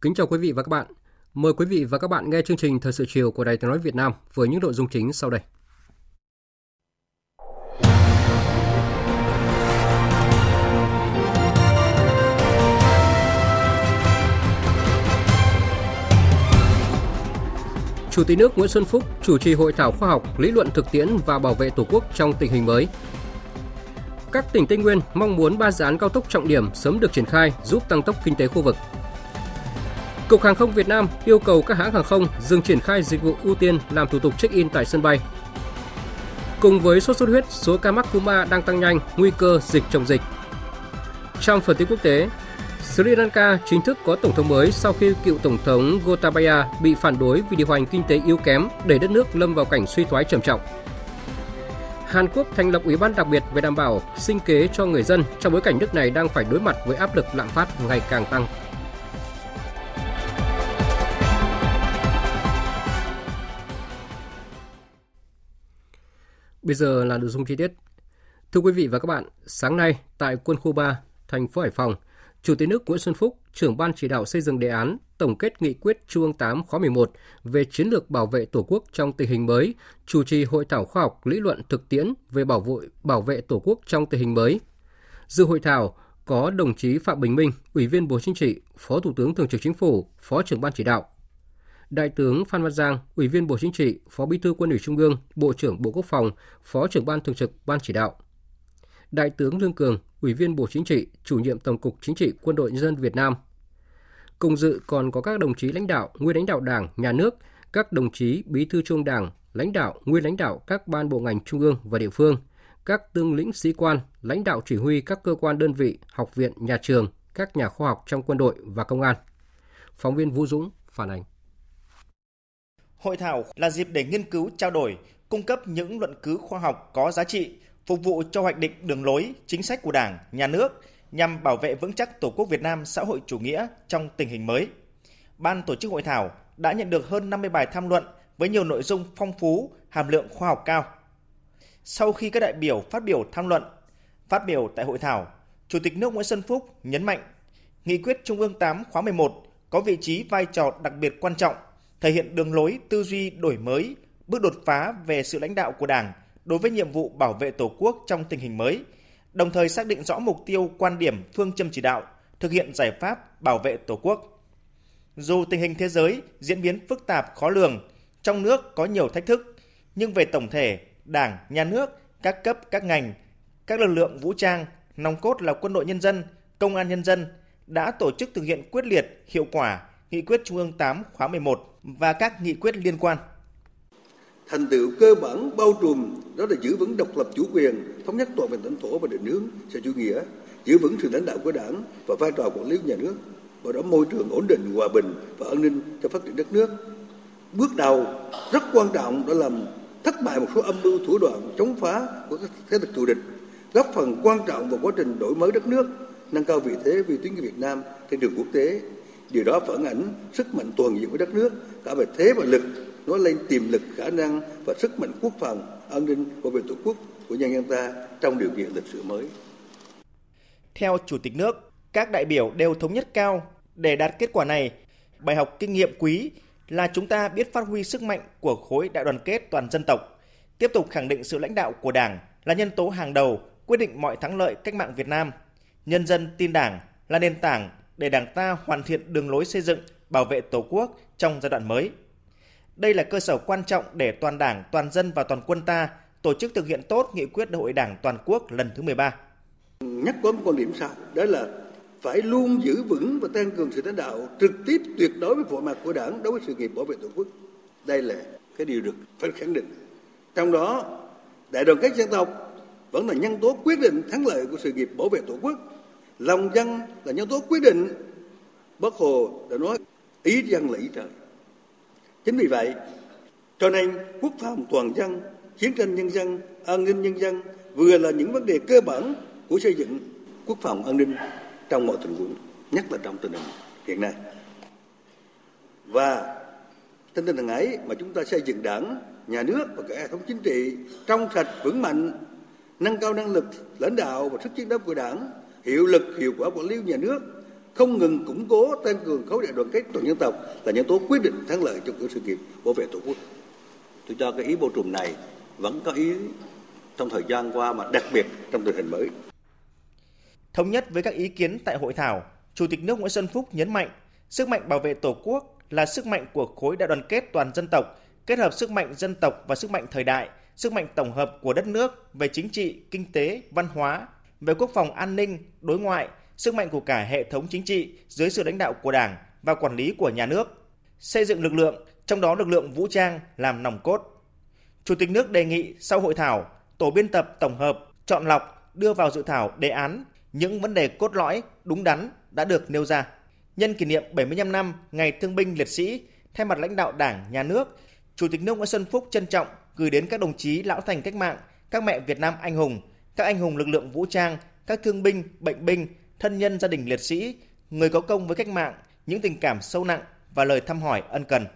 Kính chào quý vị và các bạn. Mời quý vị và các bạn nghe chương trình Thời sự chiều của Đài Tiếng nói Việt Nam với những nội dung chính sau đây. Chủ tịch nước Nguyễn Xuân Phúc chủ trì hội thảo khoa học, lý luận thực tiễn và bảo vệ Tổ quốc trong tình hình mới. Các tỉnh Tây Nguyên mong muốn ba dự án cao tốc trọng điểm sớm được triển khai giúp tăng tốc kinh tế khu vực. Cục Hàng không Việt Nam yêu cầu các hãng hàng không dừng triển khai dịch vụ ưu tiên làm thủ tục check-in tại sân bay. Cùng với sốt xuất huyết, số ca mắc cúm A đang tăng nhanh, nguy cơ dịch chồng dịch. Trong phần tin quốc tế, Sri Lanka chính thức có tổng thống mới sau khi cựu tổng thống Gotabaya bị phản đối vì điều hành kinh tế yếu kém để đất nước lâm vào cảnh suy thoái trầm trọng. Hàn Quốc thành lập ủy ban đặc biệt về đảm bảo sinh kế cho người dân trong bối cảnh nước này đang phải đối mặt với áp lực lạm phát ngày càng tăng. Bây giờ là nội dung chi tiết. Thưa quý vị và các bạn, sáng nay tại quân khu 3, thành phố Hải Phòng, Chủ tịch nước Nguyễn Xuân Phúc, trưởng ban chỉ đạo xây dựng đề án tổng kết nghị quyết Trung ương 8 khóa 11 về chiến lược bảo vệ Tổ quốc trong tình hình mới, chủ trì hội thảo khoa học lý luận thực tiễn về bảo vệ bảo vệ Tổ quốc trong tình hình mới. Dự hội thảo có đồng chí Phạm Bình Minh, Ủy viên Bộ Chính trị, Phó Thủ tướng Thường trực Chính phủ, Phó trưởng ban chỉ đạo, Đại tướng Phan Văn Giang, Ủy viên Bộ Chính trị, Phó Bí thư Quân ủy Trung ương, Bộ trưởng Bộ Quốc phòng, Phó trưởng ban thường trực Ban chỉ đạo. Đại tướng Lương Cường, Ủy viên Bộ Chính trị, Chủ nhiệm Tổng cục Chính trị Quân đội Nhân dân Việt Nam. Cùng dự còn có các đồng chí lãnh đạo, nguyên lãnh đạo Đảng, Nhà nước, các đồng chí Bí thư Trung Đảng, lãnh đạo, nguyên lãnh đạo các ban bộ ngành trung ương và địa phương, các tương lĩnh sĩ quan, lãnh đạo chỉ huy các cơ quan đơn vị, học viện, nhà trường, các nhà khoa học trong quân đội và công an. Phóng viên Vũ Dũng phản ánh. Hội thảo là dịp để nghiên cứu, trao đổi, cung cấp những luận cứ khoa học có giá trị, phục vụ cho hoạch định đường lối, chính sách của Đảng, Nhà nước nhằm bảo vệ vững chắc Tổ quốc Việt Nam xã hội chủ nghĩa trong tình hình mới. Ban tổ chức hội thảo đã nhận được hơn 50 bài tham luận với nhiều nội dung phong phú, hàm lượng khoa học cao. Sau khi các đại biểu phát biểu tham luận, phát biểu tại hội thảo, Chủ tịch nước Nguyễn Xuân Phúc nhấn mạnh, Nghị quyết Trung ương 8 khóa 11 có vị trí vai trò đặc biệt quan trọng thể hiện đường lối tư duy đổi mới, bước đột phá về sự lãnh đạo của Đảng đối với nhiệm vụ bảo vệ Tổ quốc trong tình hình mới, đồng thời xác định rõ mục tiêu, quan điểm, phương châm chỉ đạo, thực hiện giải pháp bảo vệ Tổ quốc. Dù tình hình thế giới diễn biến phức tạp khó lường, trong nước có nhiều thách thức, nhưng về tổng thể, Đảng, Nhà nước, các cấp, các ngành, các lực lượng vũ trang, nòng cốt là quân đội nhân dân, công an nhân dân đã tổ chức thực hiện quyết liệt, hiệu quả Nghị quyết Trung ương 8 khóa 11 và các nghị quyết liên quan. Thành tựu cơ bản bao trùm đó là giữ vững độc lập chủ quyền, thống nhất toàn vẹn lãnh thổ và định hướng xã chủ nghĩa, giữ vững sự lãnh đạo của Đảng và vai trò quản lý của nhà nước, bảo đảm môi trường ổn định, hòa bình và an ninh cho phát triển đất nước. Bước đầu rất quan trọng đã làm thất bại một số âm mưu thủ đoạn chống phá của các thế lực thù địch, góp phần quan trọng vào quá trình đổi mới đất nước, nâng cao vị thế uy tín của Việt Nam trên trường quốc tế Điều đó phản ảnh sức mạnh toàn diện của đất nước, cả về thế và lực, nói lên tiềm lực, khả năng và sức mạnh quốc phòng, an ninh bảo vệ tổ quốc của nhân dân ta trong điều kiện lịch sử mới. Theo Chủ tịch nước, các đại biểu đều thống nhất cao để đạt kết quả này. Bài học kinh nghiệm quý là chúng ta biết phát huy sức mạnh của khối đại đoàn kết toàn dân tộc, tiếp tục khẳng định sự lãnh đạo của Đảng là nhân tố hàng đầu quyết định mọi thắng lợi cách mạng Việt Nam. Nhân dân tin Đảng là nền tảng để Đảng ta hoàn thiện đường lối xây dựng, bảo vệ Tổ quốc trong giai đoạn mới. Đây là cơ sở quan trọng để toàn Đảng, toàn dân và toàn quân ta tổ chức thực hiện tốt nghị quyết Đại hội Đảng toàn quốc lần thứ 13. nhắc có một quan điểm sao đó là phải luôn giữ vững và tăng cường sự lãnh đạo trực tiếp tuyệt đối với bộ mặt của đảng đối với sự nghiệp bảo vệ tổ quốc đây là cái điều được phải khẳng định trong đó đại đoàn kết dân tộc vẫn là nhân tố quyết định thắng lợi của sự nghiệp bảo vệ tổ quốc lòng dân là nhân tố quyết định. Bác hồ đã nói, ý dân là ý trời. Chính vì vậy, cho nên quốc phòng toàn dân, chiến tranh nhân dân, an ninh nhân dân vừa là những vấn đề cơ bản của xây dựng quốc phòng an ninh trong mọi tình huống, nhất là trong tình hình hiện nay. Và trên tinh thần ấy mà chúng ta xây dựng đảng, nhà nước và cả hệ thống chính trị trong sạch vững mạnh, nâng cao năng lực lãnh đạo và sức chiến đấu của đảng hiệu lực hiệu quả quản lý nhà nước không ngừng củng cố tăng cường khối đại đoàn kết toàn dân tộc là nhân tố quyết định thắng lợi trong sự nghiệp bảo vệ tổ quốc. Tôi cho cái ý bổ trùm này vẫn có ý trong thời gian qua mà đặc biệt trong tình hình mới. Thống nhất với các ý kiến tại hội thảo chủ tịch nước nguyễn xuân phúc nhấn mạnh sức mạnh bảo vệ tổ quốc là sức mạnh của khối đại đoàn kết toàn dân tộc kết hợp sức mạnh dân tộc và sức mạnh thời đại sức mạnh tổng hợp của đất nước về chính trị kinh tế văn hóa về quốc phòng an ninh đối ngoại sức mạnh của cả hệ thống chính trị dưới sự lãnh đạo của Đảng và quản lý của nhà nước, xây dựng lực lượng, trong đó lực lượng vũ trang làm nòng cốt. Chủ tịch nước đề nghị sau hội thảo, tổ biên tập tổng hợp, chọn lọc, đưa vào dự thảo đề án những vấn đề cốt lõi, đúng đắn đã được nêu ra. Nhân kỷ niệm 75 năm Ngày Thương binh Liệt sĩ, thay mặt lãnh đạo Đảng, Nhà nước, Chủ tịch nước Nguyễn Xuân Phúc trân trọng gửi đến các đồng chí lão thành cách mạng, các mẹ Việt Nam anh hùng, các anh hùng lực lượng vũ trang, các thương binh, bệnh binh, thân nhân gia đình liệt sĩ, người có công với cách mạng, những tình cảm sâu nặng và lời thăm hỏi ân cần.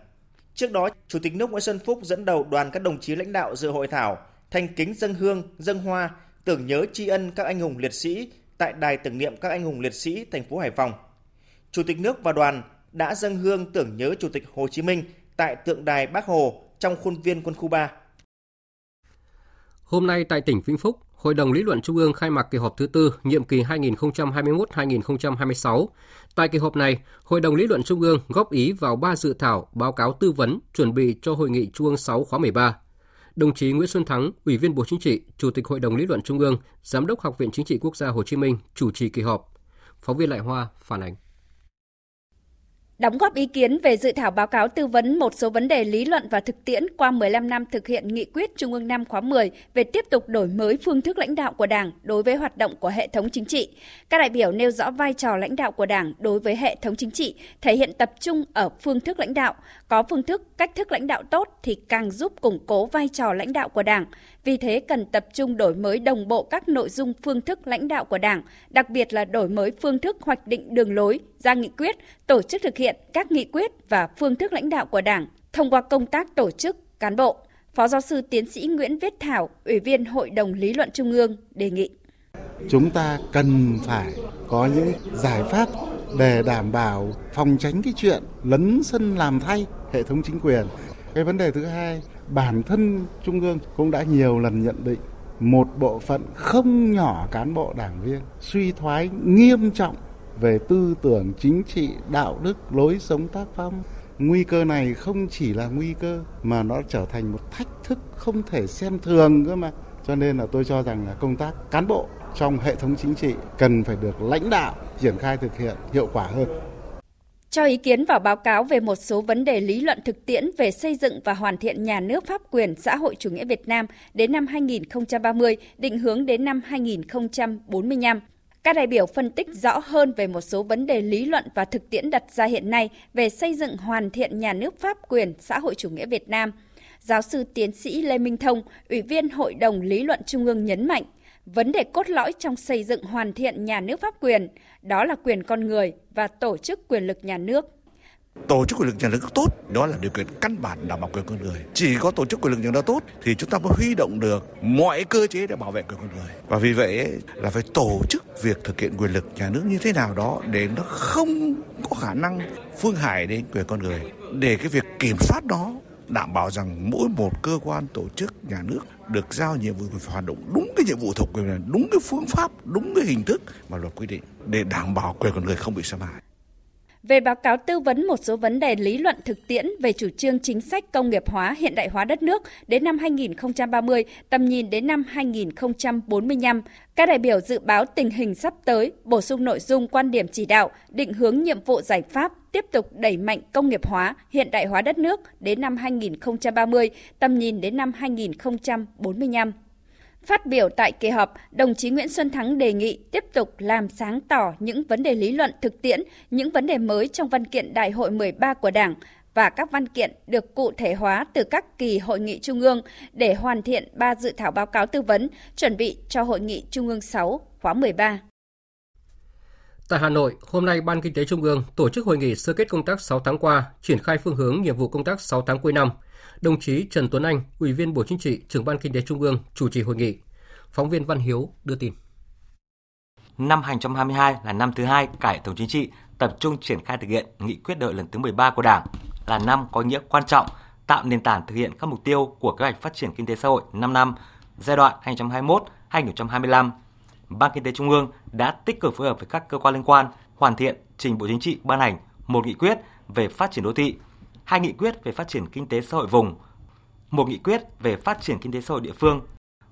Trước đó, Chủ tịch nước Nguyễn Xuân Phúc dẫn đầu đoàn các đồng chí lãnh đạo dự hội thảo thành kính dân hương, dân hoa, tưởng nhớ tri ân các anh hùng liệt sĩ tại đài tưởng niệm các anh hùng liệt sĩ thành phố Hải Phòng. Chủ tịch nước và đoàn đã dâng hương tưởng nhớ Chủ tịch Hồ Chí Minh tại tượng đài Bác Hồ trong khuôn viên quân khu 3. Hôm nay tại tỉnh Vĩnh Phúc, Hội đồng Lý luận Trung ương khai mạc kỳ họp thứ tư nhiệm kỳ 2021-2026. Tại kỳ họp này, Hội đồng Lý luận Trung ương góp ý vào ba dự thảo báo cáo tư vấn chuẩn bị cho Hội nghị Trung ương 6 khóa 13. Đồng chí Nguyễn Xuân Thắng, Ủy viên Bộ Chính trị, Chủ tịch Hội đồng Lý luận Trung ương, Giám đốc Học viện Chính trị Quốc gia Hồ Chí Minh chủ trì kỳ họp. Phóng viên Lại Hoa phản ánh. Đóng góp ý kiến về dự thảo báo cáo tư vấn một số vấn đề lý luận và thực tiễn qua 15 năm thực hiện nghị quyết Trung ương năm khóa 10 về tiếp tục đổi mới phương thức lãnh đạo của Đảng đối với hoạt động của hệ thống chính trị. Các đại biểu nêu rõ vai trò lãnh đạo của Đảng đối với hệ thống chính trị thể hiện tập trung ở phương thức lãnh đạo. Có phương thức, cách thức lãnh đạo tốt thì càng giúp củng cố vai trò lãnh đạo của Đảng. Vì thế cần tập trung đổi mới đồng bộ các nội dung phương thức lãnh đạo của Đảng, đặc biệt là đổi mới phương thức hoạch định đường lối, ra nghị quyết, tổ chức thực hiện các nghị quyết và phương thức lãnh đạo của Đảng thông qua công tác tổ chức, cán bộ. Phó giáo sư tiến sĩ Nguyễn Viết Thảo, Ủy viên Hội đồng Lý luận Trung ương đề nghị. Chúng ta cần phải có những giải pháp để đảm bảo phòng tránh cái chuyện lấn sân làm thay hệ thống chính quyền. Cái vấn đề thứ hai, bản thân Trung ương cũng đã nhiều lần nhận định một bộ phận không nhỏ cán bộ đảng viên suy thoái nghiêm trọng về tư tưởng chính trị, đạo đức, lối sống tác phong. Nguy cơ này không chỉ là nguy cơ mà nó trở thành một thách thức không thể xem thường cơ mà. Cho nên là tôi cho rằng là công tác cán bộ trong hệ thống chính trị cần phải được lãnh đạo triển khai thực hiện hiệu quả hơn. Cho ý kiến vào báo cáo về một số vấn đề lý luận thực tiễn về xây dựng và hoàn thiện nhà nước pháp quyền xã hội chủ nghĩa Việt Nam đến năm 2030, định hướng đến năm 2045. Các đại biểu phân tích rõ hơn về một số vấn đề lý luận và thực tiễn đặt ra hiện nay về xây dựng hoàn thiện nhà nước pháp quyền xã hội chủ nghĩa Việt Nam. Giáo sư tiến sĩ Lê Minh Thông, Ủy viên Hội đồng Lý luận Trung ương nhấn mạnh, vấn đề cốt lõi trong xây dựng hoàn thiện nhà nước pháp quyền, đó là quyền con người và tổ chức quyền lực nhà nước. Tổ chức quyền lực nhà nước tốt đó là điều kiện căn bản đảm bảo quyền con người. Chỉ có tổ chức quyền lực nhà nước tốt thì chúng ta mới huy động được mọi cơ chế để bảo vệ quyền con người. Và vì vậy là phải tổ chức việc thực hiện quyền lực nhà nước như thế nào đó để nó không có khả năng phương hại đến quyền con người. Để cái việc kiểm soát đó đảm bảo rằng mỗi một cơ quan tổ chức nhà nước được giao nhiệm vụ phải hoạt động đúng cái nhiệm vụ thuộc quyền này đúng cái phương pháp, đúng cái hình thức mà luật quy định để đảm bảo quyền con người không bị xâm hại về báo cáo tư vấn một số vấn đề lý luận thực tiễn về chủ trương chính sách công nghiệp hóa hiện đại hóa đất nước đến năm 2030, tầm nhìn đến năm 2045. Các đại biểu dự báo tình hình sắp tới, bổ sung nội dung quan điểm chỉ đạo, định hướng nhiệm vụ giải pháp, tiếp tục đẩy mạnh công nghiệp hóa, hiện đại hóa đất nước đến năm 2030, tầm nhìn đến năm 2045. Phát biểu tại kỳ họp, đồng chí Nguyễn Xuân Thắng đề nghị tiếp tục làm sáng tỏ những vấn đề lý luận thực tiễn, những vấn đề mới trong văn kiện Đại hội 13 của Đảng và các văn kiện được cụ thể hóa từ các kỳ hội nghị trung ương để hoàn thiện ba dự thảo báo cáo tư vấn, chuẩn bị cho hội nghị trung ương 6 khóa 13. Tại Hà Nội, hôm nay Ban Kinh tế Trung ương tổ chức hội nghị sơ kết công tác 6 tháng qua, triển khai phương hướng nhiệm vụ công tác 6 tháng cuối năm – Đồng chí Trần Tuấn Anh, Ủy viên Bộ Chính trị, Trưởng ban Kinh tế Trung ương chủ trì hội nghị. Phóng viên Văn Hiếu đưa tin. Năm 2022 là năm thứ hai cải tổ chính trị tập trung triển khai thực hiện nghị quyết đại lần thứ 13 của Đảng, là năm có nghĩa quan trọng tạo nền tảng thực hiện các mục tiêu của kế hoạch phát triển kinh tế xã hội 5 năm giai đoạn 2021-2025. Ban Kinh tế Trung ương đã tích cực phối hợp với các cơ quan liên quan hoàn thiện trình Bộ Chính trị ban hành một nghị quyết về phát triển đô thị hai nghị quyết về phát triển kinh tế xã hội vùng, một nghị quyết về phát triển kinh tế xã hội địa phương.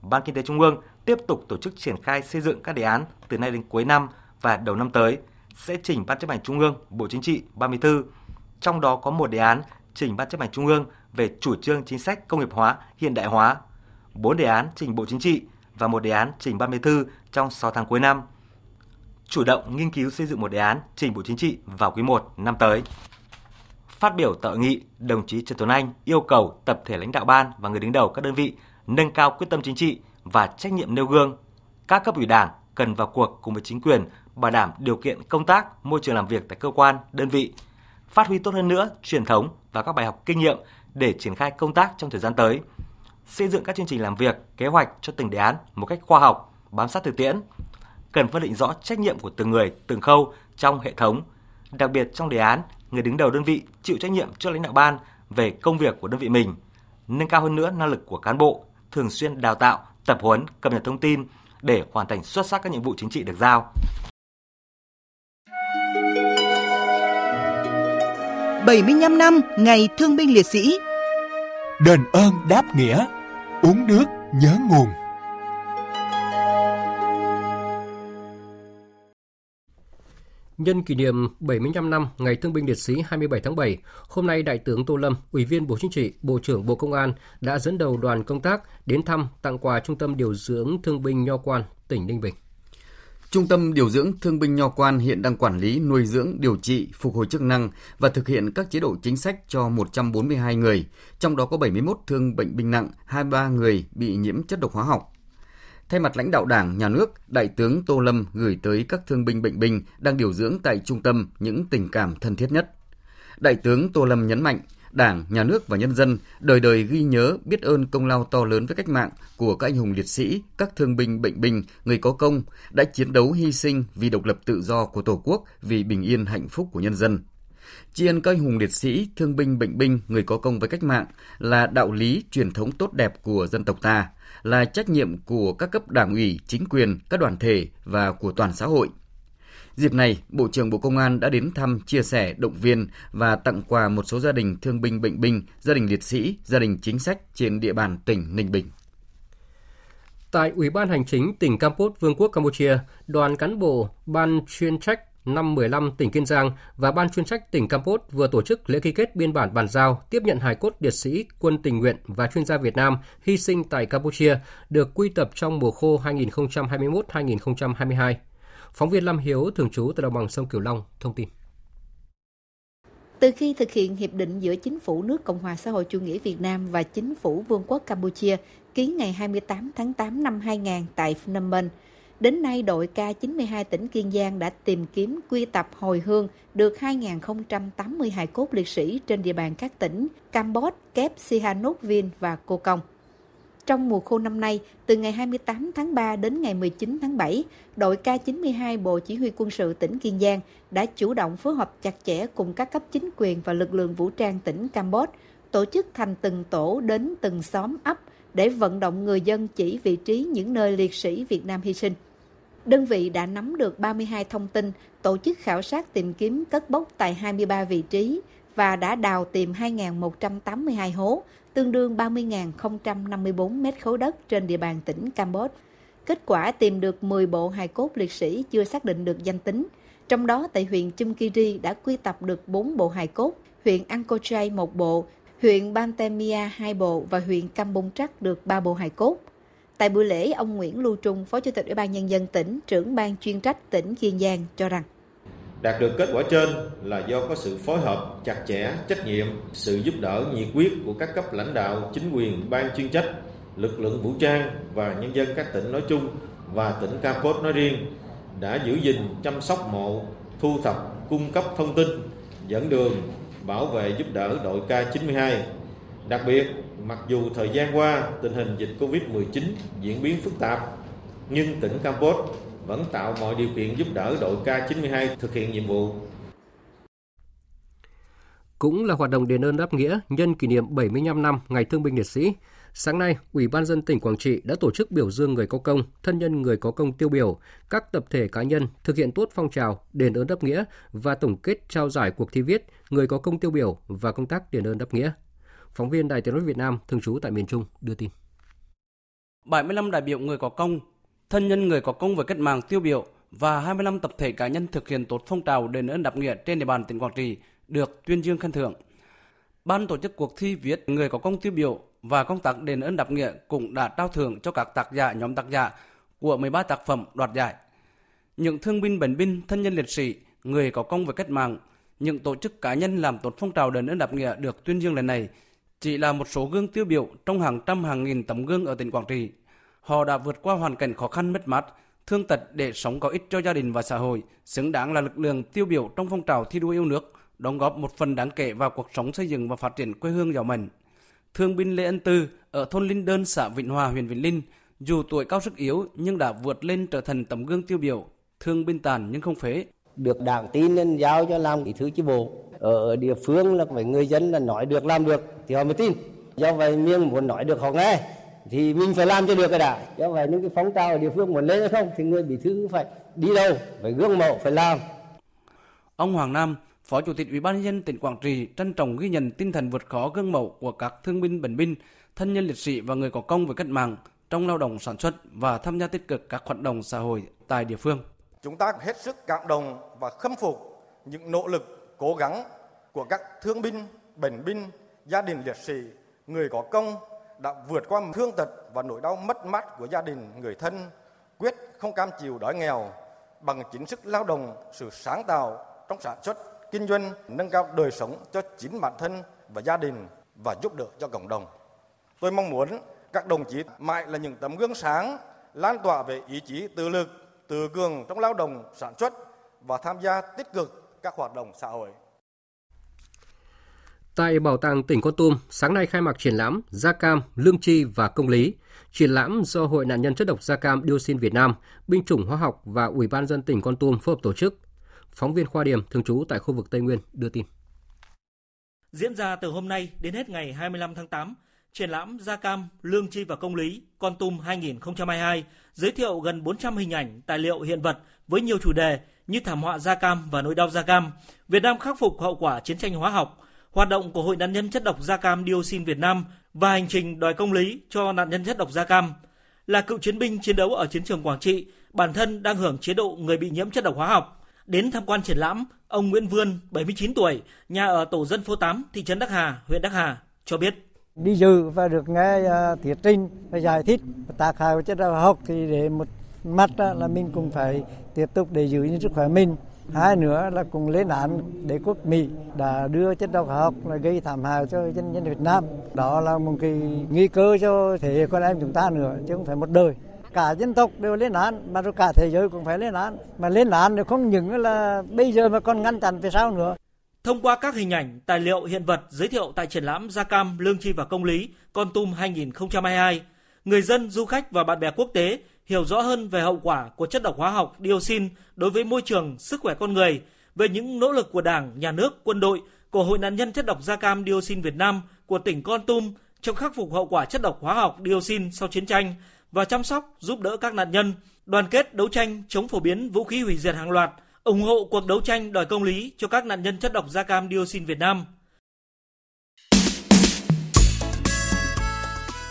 Ban Kinh tế Trung ương tiếp tục tổ chức triển khai xây dựng các đề án từ nay đến cuối năm và đầu năm tới sẽ trình Ban chấp hành Trung ương, Bộ Chính trị 34. Trong đó có một đề án trình Ban chấp hành Trung ương về chủ trương chính sách công nghiệp hóa, hiện đại hóa, bốn đề án trình Bộ Chính trị và một đề án trình Ban Bí thư trong 6 tháng cuối năm. Chủ động nghiên cứu xây dựng một đề án trình Bộ Chính trị vào quý 1 năm tới. Phát biểu tại nghị, đồng chí Trần Tuấn Anh yêu cầu tập thể lãnh đạo ban và người đứng đầu các đơn vị nâng cao quyết tâm chính trị và trách nhiệm nêu gương. Các cấp ủy đảng cần vào cuộc cùng với chính quyền bảo đảm điều kiện công tác, môi trường làm việc tại cơ quan, đơn vị, phát huy tốt hơn nữa truyền thống và các bài học kinh nghiệm để triển khai công tác trong thời gian tới, xây dựng các chương trình làm việc, kế hoạch cho từng đề án một cách khoa học, bám sát thực tiễn, cần phân định rõ trách nhiệm của từng người, từng khâu trong hệ thống, đặc biệt trong đề án người đứng đầu đơn vị chịu trách nhiệm cho lãnh đạo ban về công việc của đơn vị mình, nâng cao hơn nữa năng lực của cán bộ, thường xuyên đào tạo, tập huấn, cập nhật thông tin để hoàn thành xuất sắc các nhiệm vụ chính trị được giao. 75 năm ngày Thương binh Liệt sĩ. Đền ơn đáp nghĩa Uống nước nhớ nguồn Nhân kỷ niệm 75 năm Ngày Thương binh Liệt sĩ 27 tháng 7, hôm nay Đại tướng Tô Lâm, Ủy viên Bộ Chính trị, Bộ trưởng Bộ Công an đã dẫn đầu đoàn công tác đến thăm tặng quà Trung tâm Điều dưỡng Thương binh Nho Quan, tỉnh Ninh Bình. Trung tâm Điều dưỡng Thương binh Nho Quan hiện đang quản lý, nuôi dưỡng, điều trị, phục hồi chức năng và thực hiện các chế độ chính sách cho 142 người, trong đó có 71 thương bệnh binh nặng, 23 người bị nhiễm chất độc hóa học, Thay mặt lãnh đạo Đảng, Nhà nước, Đại tướng Tô Lâm gửi tới các thương binh bệnh binh đang điều dưỡng tại trung tâm những tình cảm thân thiết nhất. Đại tướng Tô Lâm nhấn mạnh, Đảng, Nhà nước và nhân dân đời đời ghi nhớ biết ơn công lao to lớn với cách mạng của các anh hùng liệt sĩ, các thương binh bệnh binh, người có công đã chiến đấu hy sinh vì độc lập tự do của Tổ quốc, vì bình yên hạnh phúc của nhân dân. Tri ân các anh hùng liệt sĩ, thương binh bệnh binh, người có công với cách mạng là đạo lý truyền thống tốt đẹp của dân tộc ta, là trách nhiệm của các cấp đảng ủy, chính quyền, các đoàn thể và của toàn xã hội. Dịp này, Bộ trưởng Bộ Công an đã đến thăm, chia sẻ, động viên và tặng quà một số gia đình thương binh bệnh binh, gia đình liệt sĩ, gia đình chính sách trên địa bàn tỉnh Ninh Bình. Tại Ủy ban Hành chính tỉnh Campos, Vương quốc Campuchia, đoàn cán bộ Ban chuyên trách năm 15 tỉnh Kiên Giang và Ban chuyên trách tỉnh campuchia vừa tổ chức lễ ký kết biên bản bàn giao tiếp nhận hài cốt liệt sĩ quân tình nguyện và chuyên gia Việt Nam hy sinh tại Campuchia được quy tập trong mùa khô 2021-2022. Phóng viên Lâm Hiếu thường trú tại đồng bằng sông Cửu Long thông tin. Từ khi thực hiện hiệp định giữa chính phủ nước Cộng hòa xã hội chủ nghĩa Việt Nam và chính phủ Vương quốc Campuchia ký ngày 28 tháng 8 năm 2000 tại Phnom Penh, Đến nay, đội K92 tỉnh Kiên Giang đã tìm kiếm quy tập hồi hương được 2.080 hài cốt liệt sĩ trên địa bàn các tỉnh Campuchia, Kép, Sihanoukville và Cô Công. Trong mùa khô năm nay, từ ngày 28 tháng 3 đến ngày 19 tháng 7, đội K92 Bộ Chỉ huy quân sự tỉnh Kiên Giang đã chủ động phối hợp chặt chẽ cùng các cấp chính quyền và lực lượng vũ trang tỉnh Campuchia, tổ chức thành từng tổ đến từng xóm ấp để vận động người dân chỉ vị trí những nơi liệt sĩ Việt Nam hy sinh. Đơn vị đã nắm được 32 thông tin, tổ chức khảo sát tìm kiếm cất bốc tại 23 vị trí và đã đào tìm 2.182 hố, tương đương 30.054 mét khối đất trên địa bàn tỉnh Campuchia. Kết quả tìm được 10 bộ hài cốt liệt sĩ chưa xác định được danh tính. Trong đó tại huyện Chumkiri đã quy tập được 4 bộ hài cốt, huyện Angkochay một bộ, huyện Bantemia 2 bộ và huyện Campong Trắc được 3 bộ hài cốt. Tại buổi lễ, ông Nguyễn Lưu Trung, Phó Chủ tịch Ủy ban Nhân dân tỉnh, trưởng ban chuyên trách tỉnh Kiên Giang cho rằng Đạt được kết quả trên là do có sự phối hợp chặt chẽ, trách nhiệm, sự giúp đỡ nhiệt quyết của các cấp lãnh đạo, chính quyền, ban chuyên trách, lực lượng vũ trang và nhân dân các tỉnh nói chung và tỉnh Campos nói riêng đã giữ gìn, chăm sóc mộ, thu thập, cung cấp thông tin, dẫn đường, bảo vệ giúp đỡ đội K92. Đặc biệt, mặc dù thời gian qua tình hình dịch Covid-19 diễn biến phức tạp, nhưng tỉnh campuchia vẫn tạo mọi điều kiện giúp đỡ đội K92 thực hiện nhiệm vụ. Cũng là hoạt động đền ơn đáp nghĩa nhân kỷ niệm 75 năm Ngày Thương binh Liệt sĩ, sáng nay, Ủy ban dân tỉnh Quảng Trị đã tổ chức biểu dương người có công, thân nhân người có công tiêu biểu, các tập thể cá nhân thực hiện tốt phong trào đền ơn đáp nghĩa và tổng kết trao giải cuộc thi viết người có công tiêu biểu và công tác đền ơn đáp nghĩa. Phóng viên Đài Tiếng nói Việt Nam thường trú tại miền Trung đưa tin. 75 đại biểu người có công thân nhân người có công với cách mạng tiêu biểu và 25 tập thể cá nhân thực hiện tốt phong trào đền ơn đáp nghĩa trên địa bàn tỉnh Quảng Trị được tuyên dương khen thưởng. Ban tổ chức cuộc thi viết người có công tiêu biểu và công tác đền ơn đáp nghĩa cũng đã trao thưởng cho các tác giả nhóm tác giả của 13 tác phẩm đoạt giải. Những thương binh bệnh binh, thân nhân liệt sĩ, người có công với cách mạng, những tổ chức cá nhân làm tốt phong trào đền ơn đáp nghĩa được tuyên dương lần này chỉ là một số gương tiêu biểu trong hàng trăm hàng nghìn tấm gương ở tỉnh Quảng Trị Họ đã vượt qua hoàn cảnh khó khăn mất mát, thương tật để sống có ích cho gia đình và xã hội, xứng đáng là lực lượng tiêu biểu trong phong trào thi đua yêu nước, đóng góp một phần đáng kể vào cuộc sống xây dựng và phát triển quê hương giàu mạnh. Thương binh Lê Ân Tư ở thôn Linh Đơn, xã Vĩnh Hòa, huyện Vĩnh Linh, dù tuổi cao sức yếu nhưng đã vượt lên trở thành tấm gương tiêu biểu, thương binh tàn nhưng không phế. Được đảng tin nên giao cho làm bí thư chi bộ. Ở địa phương là phải người dân là nói được làm được thì họ mới tin. Do vậy miếng muốn nói được họ nghe thì mình phải làm cho được cái đã cho vậy những cái phóng trào ở địa phương muốn lên hay không thì người bí thư phải đi đâu phải gương mẫu phải làm ông Hoàng Nam Phó Chủ tịch Ủy ban nhân dân tỉnh Quảng Trị trân trọng ghi nhận tinh thần vượt khó gương mẫu của các thương binh bệnh binh, thân nhân liệt sĩ và người có công với cách mạng trong lao động sản xuất và tham gia tích cực các hoạt động xã hội tại địa phương. Chúng ta hết sức cảm động và khâm phục những nỗ lực cố gắng của các thương binh, bệnh binh, gia đình liệt sĩ, người có công đã vượt qua thương tật và nỗi đau mất mát của gia đình, người thân, quyết không cam chịu đói nghèo bằng chính sức lao động, sự sáng tạo trong sản xuất, kinh doanh, nâng cao đời sống cho chính bản thân và gia đình và giúp đỡ cho cộng đồng. Tôi mong muốn các đồng chí mãi là những tấm gương sáng, lan tỏa về ý chí tự lực, tự cường trong lao động sản xuất và tham gia tích cực các hoạt động xã hội. Tại Bảo tàng tỉnh Con Tum, sáng nay khai mạc triển lãm Gia Cam, Lương Chi và Công lý. Triển lãm do Hội nạn nhân chất độc da cam dioxin Việt Nam, Binh chủng Hóa học và Ủy ban dân tỉnh Con Tum phối hợp tổ chức. Phóng viên Khoa Điểm thường trú tại khu vực Tây Nguyên đưa tin. Diễn ra từ hôm nay đến hết ngày 25 tháng 8, triển lãm Gia Cam, Lương Chi và Công lý Con Tum 2022 giới thiệu gần 400 hình ảnh, tài liệu hiện vật với nhiều chủ đề như thảm họa da cam và nỗi đau da cam, Việt Nam khắc phục hậu quả chiến tranh hóa học, hoạt động của Hội nạn nhân chất độc da cam dioxin Việt Nam và hành trình đòi công lý cho nạn nhân chất độc da cam. Là cựu chiến binh chiến đấu ở chiến trường Quảng Trị, bản thân đang hưởng chế độ người bị nhiễm chất độc hóa học. Đến tham quan triển lãm, ông Nguyễn Vươn, 79 tuổi, nhà ở tổ dân phố 8, thị trấn Đắc Hà, huyện Đắc Hà, cho biết. Đi dự và được nghe uh, thuyết trình và giải thích tác hại của chất độc hóa học thì để một mặt à, là mình cũng phải tiếp tục để giữ những sức khỏe mình hai nữa là cùng lên án đế quốc Mỹ đã đưa chất độc hóa học là gây thảm hại cho dân dân Việt Nam. Đó là một cái nguy cơ cho thế hệ con em chúng ta nữa chứ không phải một đời. Cả dân tộc đều lên án mà rồi cả thế giới cũng phải lên án. Mà lên án thì không những là bây giờ mà còn ngăn chặn về sau nữa. Thông qua các hình ảnh, tài liệu, hiện vật giới thiệu tại triển lãm Gia Cam, Lương Chi và Công lý Con Tum 2022, người dân, du khách và bạn bè quốc tế hiểu rõ hơn về hậu quả của chất độc hóa học dioxin đối với môi trường, sức khỏe con người, về những nỗ lực của Đảng, Nhà nước, quân đội, của Hội nạn nhân chất độc da cam dioxin Việt Nam, của tỉnh Con Tum trong khắc phục hậu quả chất độc hóa học dioxin sau chiến tranh và chăm sóc giúp đỡ các nạn nhân, đoàn kết đấu tranh chống phổ biến vũ khí hủy diệt hàng loạt, ủng hộ cuộc đấu tranh đòi công lý cho các nạn nhân chất độc da cam dioxin Việt Nam.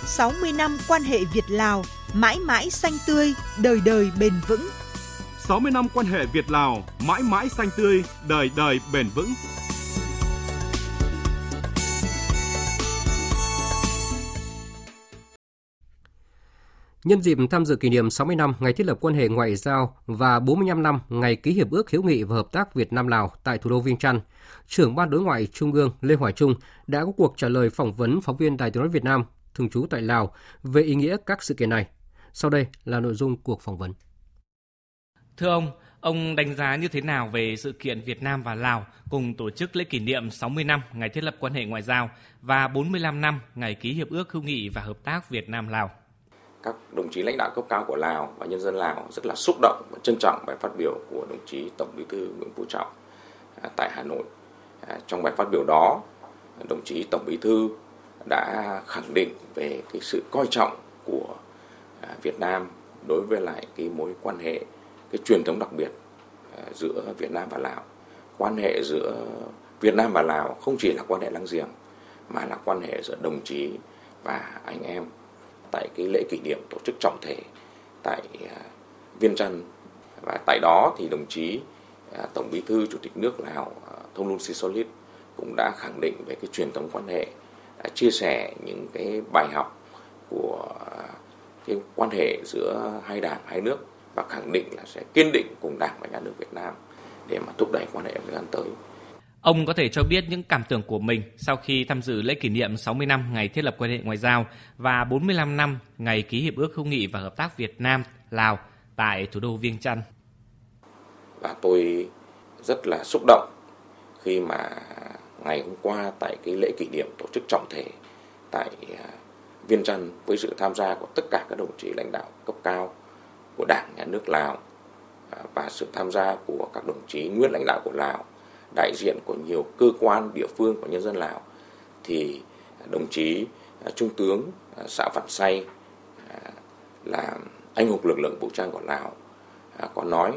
60 năm quan hệ Việt Lào, mãi mãi xanh tươi, đời đời bền vững. 60 năm quan hệ Việt Lào, mãi mãi xanh tươi, đời đời bền vững. Nhân dịp tham dự kỷ niệm 60 năm ngày thiết lập quan hệ ngoại giao và 45 năm ngày ký hiệp ước hữu nghị và hợp tác Việt Nam Lào tại thủ đô Viêng Chăn, trưởng ban đối ngoại Trung ương Lê Hoài Trung đã có cuộc trả lời phỏng vấn phóng viên Đài Tiếng nói Việt Nam thường trú tại Lào về ý nghĩa các sự kiện này. Sau đây là nội dung cuộc phỏng vấn. Thưa ông, ông đánh giá như thế nào về sự kiện Việt Nam và Lào cùng tổ chức lễ kỷ niệm 60 năm ngày thiết lập quan hệ ngoại giao và 45 năm ngày ký hiệp ước hữu nghị và hợp tác Việt Nam Lào? các đồng chí lãnh đạo cấp cao của Lào và nhân dân Lào rất là xúc động và trân trọng bài phát biểu của đồng chí Tổng Bí thư Nguyễn Phú Trọng à, tại Hà Nội. À, trong bài phát biểu đó, đồng chí Tổng Bí thư đã khẳng định về cái sự coi trọng của Việt Nam đối với lại cái mối quan hệ, cái truyền thống đặc biệt à, giữa Việt Nam và Lào. Quan hệ giữa Việt Nam và Lào không chỉ là quan hệ láng giềng, mà là quan hệ giữa đồng chí và anh em tại cái lễ kỷ niệm tổ chức trọng thể tại à, Viên Trăn và tại đó thì đồng chí à, Tổng Bí thư, Chủ tịch nước Lào Thông Luân Sisolit cũng đã khẳng định về cái truyền thống quan hệ chia sẻ những cái bài học của cái quan hệ giữa hai đảng hai nước và khẳng định là sẽ kiên định cùng đảng và nhà nước Việt Nam để mà thúc đẩy quan hệ thời gian tới. Ông có thể cho biết những cảm tưởng của mình sau khi tham dự lễ kỷ niệm 60 năm ngày thiết lập quan hệ ngoại giao và 45 năm ngày ký hiệp ước hữu nghị và hợp tác Việt Nam Lào tại thủ đô Viêng Chăn. Và tôi rất là xúc động khi mà ngày hôm qua tại cái lễ kỷ niệm tổ chức trọng thể tại à, Viên Chăn với sự tham gia của tất cả các đồng chí lãnh đạo cấp cao của Đảng, Nhà nước Lào à, và sự tham gia của các đồng chí nguyên lãnh đạo của Lào đại diện của nhiều cơ quan địa phương của nhân dân Lào thì đồng chí à, Trung tướng à, xã Vạn Say là anh hùng lực lượng vũ trang của Lào có nói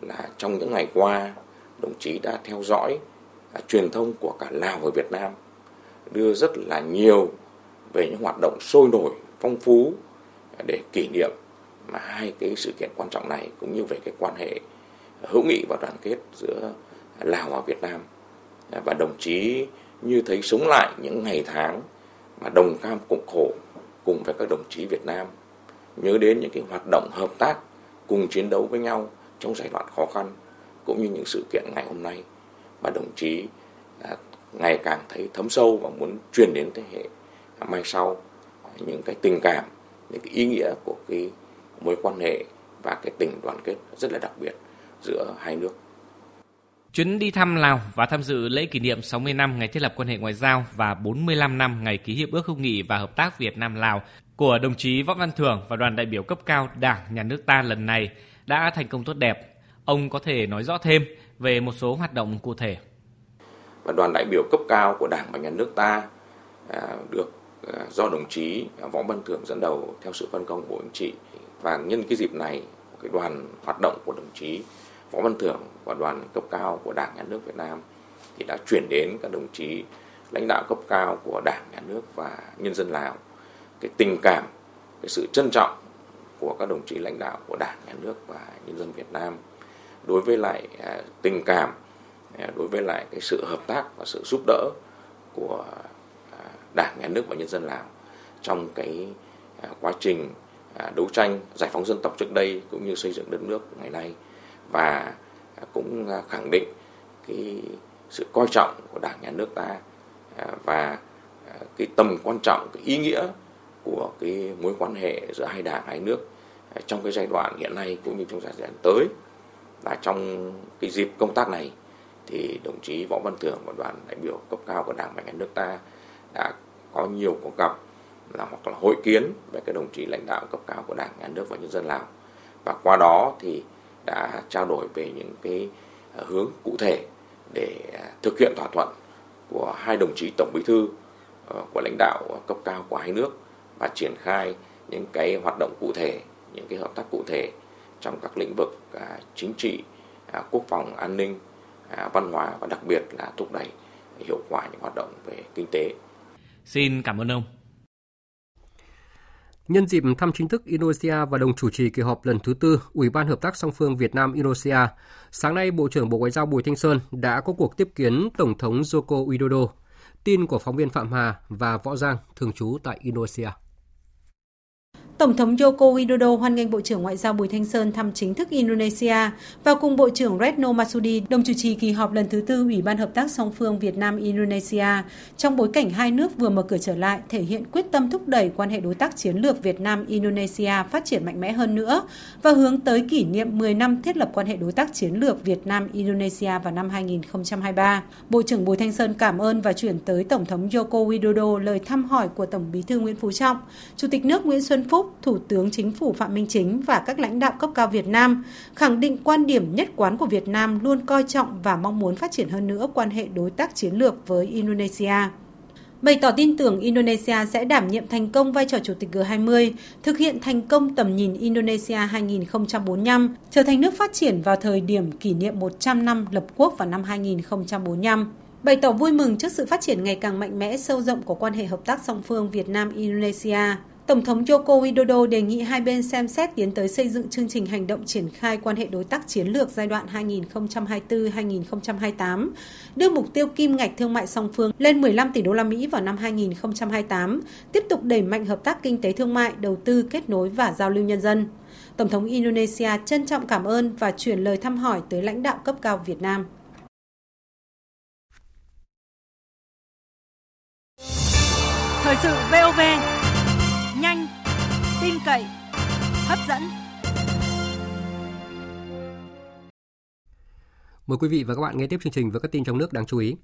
là trong những ngày qua đồng chí đã theo dõi truyền thông của cả Lào và Việt Nam đưa rất là nhiều về những hoạt động sôi nổi, phong phú để kỷ niệm mà hai cái sự kiện quan trọng này cũng như về cái quan hệ hữu nghị và đoàn kết giữa Lào và Việt Nam. Và đồng chí như thấy sống lại những ngày tháng mà đồng cam cộng khổ cùng với các đồng chí Việt Nam, nhớ đến những cái hoạt động hợp tác cùng chiến đấu với nhau trong giai đoạn khó khăn cũng như những sự kiện ngày hôm nay. Mà đồng chí à, ngày càng thấy thấm sâu và muốn truyền đến thế hệ mai sau những cái tình cảm những cái ý nghĩa của cái mối quan hệ và cái tình đoàn kết rất là đặc biệt giữa hai nước Chuyến đi thăm Lào và tham dự lễ kỷ niệm 60 năm ngày thiết lập quan hệ ngoại giao và 45 năm ngày ký hiệp ước hữu nghị và hợp tác Việt Nam Lào của đồng chí Võ Văn Thưởng và đoàn đại biểu cấp cao Đảng nhà nước ta lần này đã thành công tốt đẹp. Ông có thể nói rõ thêm về một số hoạt động cụ thể. Và đoàn đại biểu cấp cao của Đảng và nhà nước ta à, được À, do đồng chí à, Võ Văn Thưởng dẫn đầu theo sự phân công của Bộ Chính trị và nhân cái dịp này cái đoàn hoạt động của đồng chí Võ Văn Thưởng và đoàn cấp cao của Đảng Nhà nước Việt Nam thì đã chuyển đến các đồng chí lãnh đạo cấp cao của Đảng, Nhà nước và nhân dân Lào. Cái tình cảm, cái sự trân trọng của các đồng chí lãnh đạo của Đảng, Nhà nước và nhân dân Việt Nam đối với lại à, tình cảm, đối với lại cái sự hợp tác và sự giúp đỡ của Đảng, Nhà nước và nhân dân Lào trong cái à, quá trình à, đấu tranh giải phóng dân tộc trước đây cũng như xây dựng đất nước ngày nay. Và à, cũng khẳng định cái sự coi trọng của Đảng nhà nước ta và cái tầm quan trọng cái ý nghĩa của cái mối quan hệ giữa hai đảng hai nước trong cái giai đoạn hiện nay cũng như trong giai đoạn tới. Và trong cái dịp công tác này thì đồng chí Võ Văn Thưởng và đoàn đại biểu cấp cao của Đảng và Nhà nước ta đã có nhiều cuộc gặp là hoặc là hội kiến với các đồng chí lãnh đạo cấp cao của Đảng, Nhà nước và nhân dân Lào. Và qua đó thì đã trao đổi về những cái ờ, hướng cụ thể để ờ, thực hiện thỏa thuận của hai đồng chí tổng bí thư ờ, của lãnh đạo cấp cao của hai nước và triển khai những cái hoạt động cụ thể, những cái hợp tác cụ thể trong các lĩnh vực à, chính trị, à, quốc phòng, an ninh, à, văn hóa và đặc biệt là thúc đẩy hiệu quả những hoạt động về kinh tế. Xin cảm ơn ông. Nhân dịp thăm chính thức Indonesia và đồng chủ trì kỳ họp lần thứ tư Ủy ban Hợp tác song phương Việt Nam Indonesia, sáng nay Bộ trưởng Bộ Ngoại giao Bùi Thanh Sơn đã có cuộc tiếp kiến Tổng thống Joko Widodo. Tin của phóng viên Phạm Hà và Võ Giang thường trú tại Indonesia. Tổng thống Joko Widodo hoan nghênh Bộ trưởng Ngoại giao Bùi Thanh Sơn thăm chính thức Indonesia và cùng Bộ trưởng Retno Masudi đồng chủ trì kỳ họp lần thứ tư Ủy ban Hợp tác song phương Việt Nam-Indonesia trong bối cảnh hai nước vừa mở cửa trở lại thể hiện quyết tâm thúc đẩy quan hệ đối tác chiến lược Việt Nam-Indonesia phát triển mạnh mẽ hơn nữa và hướng tới kỷ niệm 10 năm thiết lập quan hệ đối tác chiến lược Việt Nam-Indonesia vào năm 2023. Bộ trưởng Bùi Thanh Sơn cảm ơn và chuyển tới Tổng thống Joko Widodo lời thăm hỏi của Tổng bí thư Nguyễn Phú Trọng, Chủ tịch nước Nguyễn Xuân Phúc, Thủ tướng Chính phủ Phạm Minh Chính và các lãnh đạo cấp cao Việt Nam, khẳng định quan điểm nhất quán của Việt Nam luôn coi trọng và mong muốn phát triển hơn nữa quan hệ đối tác chiến lược với Indonesia. Bày tỏ tin tưởng Indonesia sẽ đảm nhiệm thành công vai trò chủ tịch G20, thực hiện thành công tầm nhìn Indonesia 2045, trở thành nước phát triển vào thời điểm kỷ niệm 100 năm lập quốc vào năm 2045 bày tỏ vui mừng trước sự phát triển ngày càng mạnh mẽ sâu rộng của quan hệ hợp tác song phương Việt Nam Indonesia. Tổng thống Joko Widodo đề nghị hai bên xem xét tiến tới xây dựng chương trình hành động triển khai quan hệ đối tác chiến lược giai đoạn 2024-2028, đưa mục tiêu kim ngạch thương mại song phương lên 15 tỷ đô la Mỹ vào năm 2028, tiếp tục đẩy mạnh hợp tác kinh tế thương mại, đầu tư, kết nối và giao lưu nhân dân. Tổng thống Indonesia trân trọng cảm ơn và chuyển lời thăm hỏi tới lãnh đạo cấp cao Việt Nam. Thời sự VOV cậy, hấp dẫn. Mời quý vị và các bạn nghe tiếp chương trình với các tin trong nước đáng chú ý.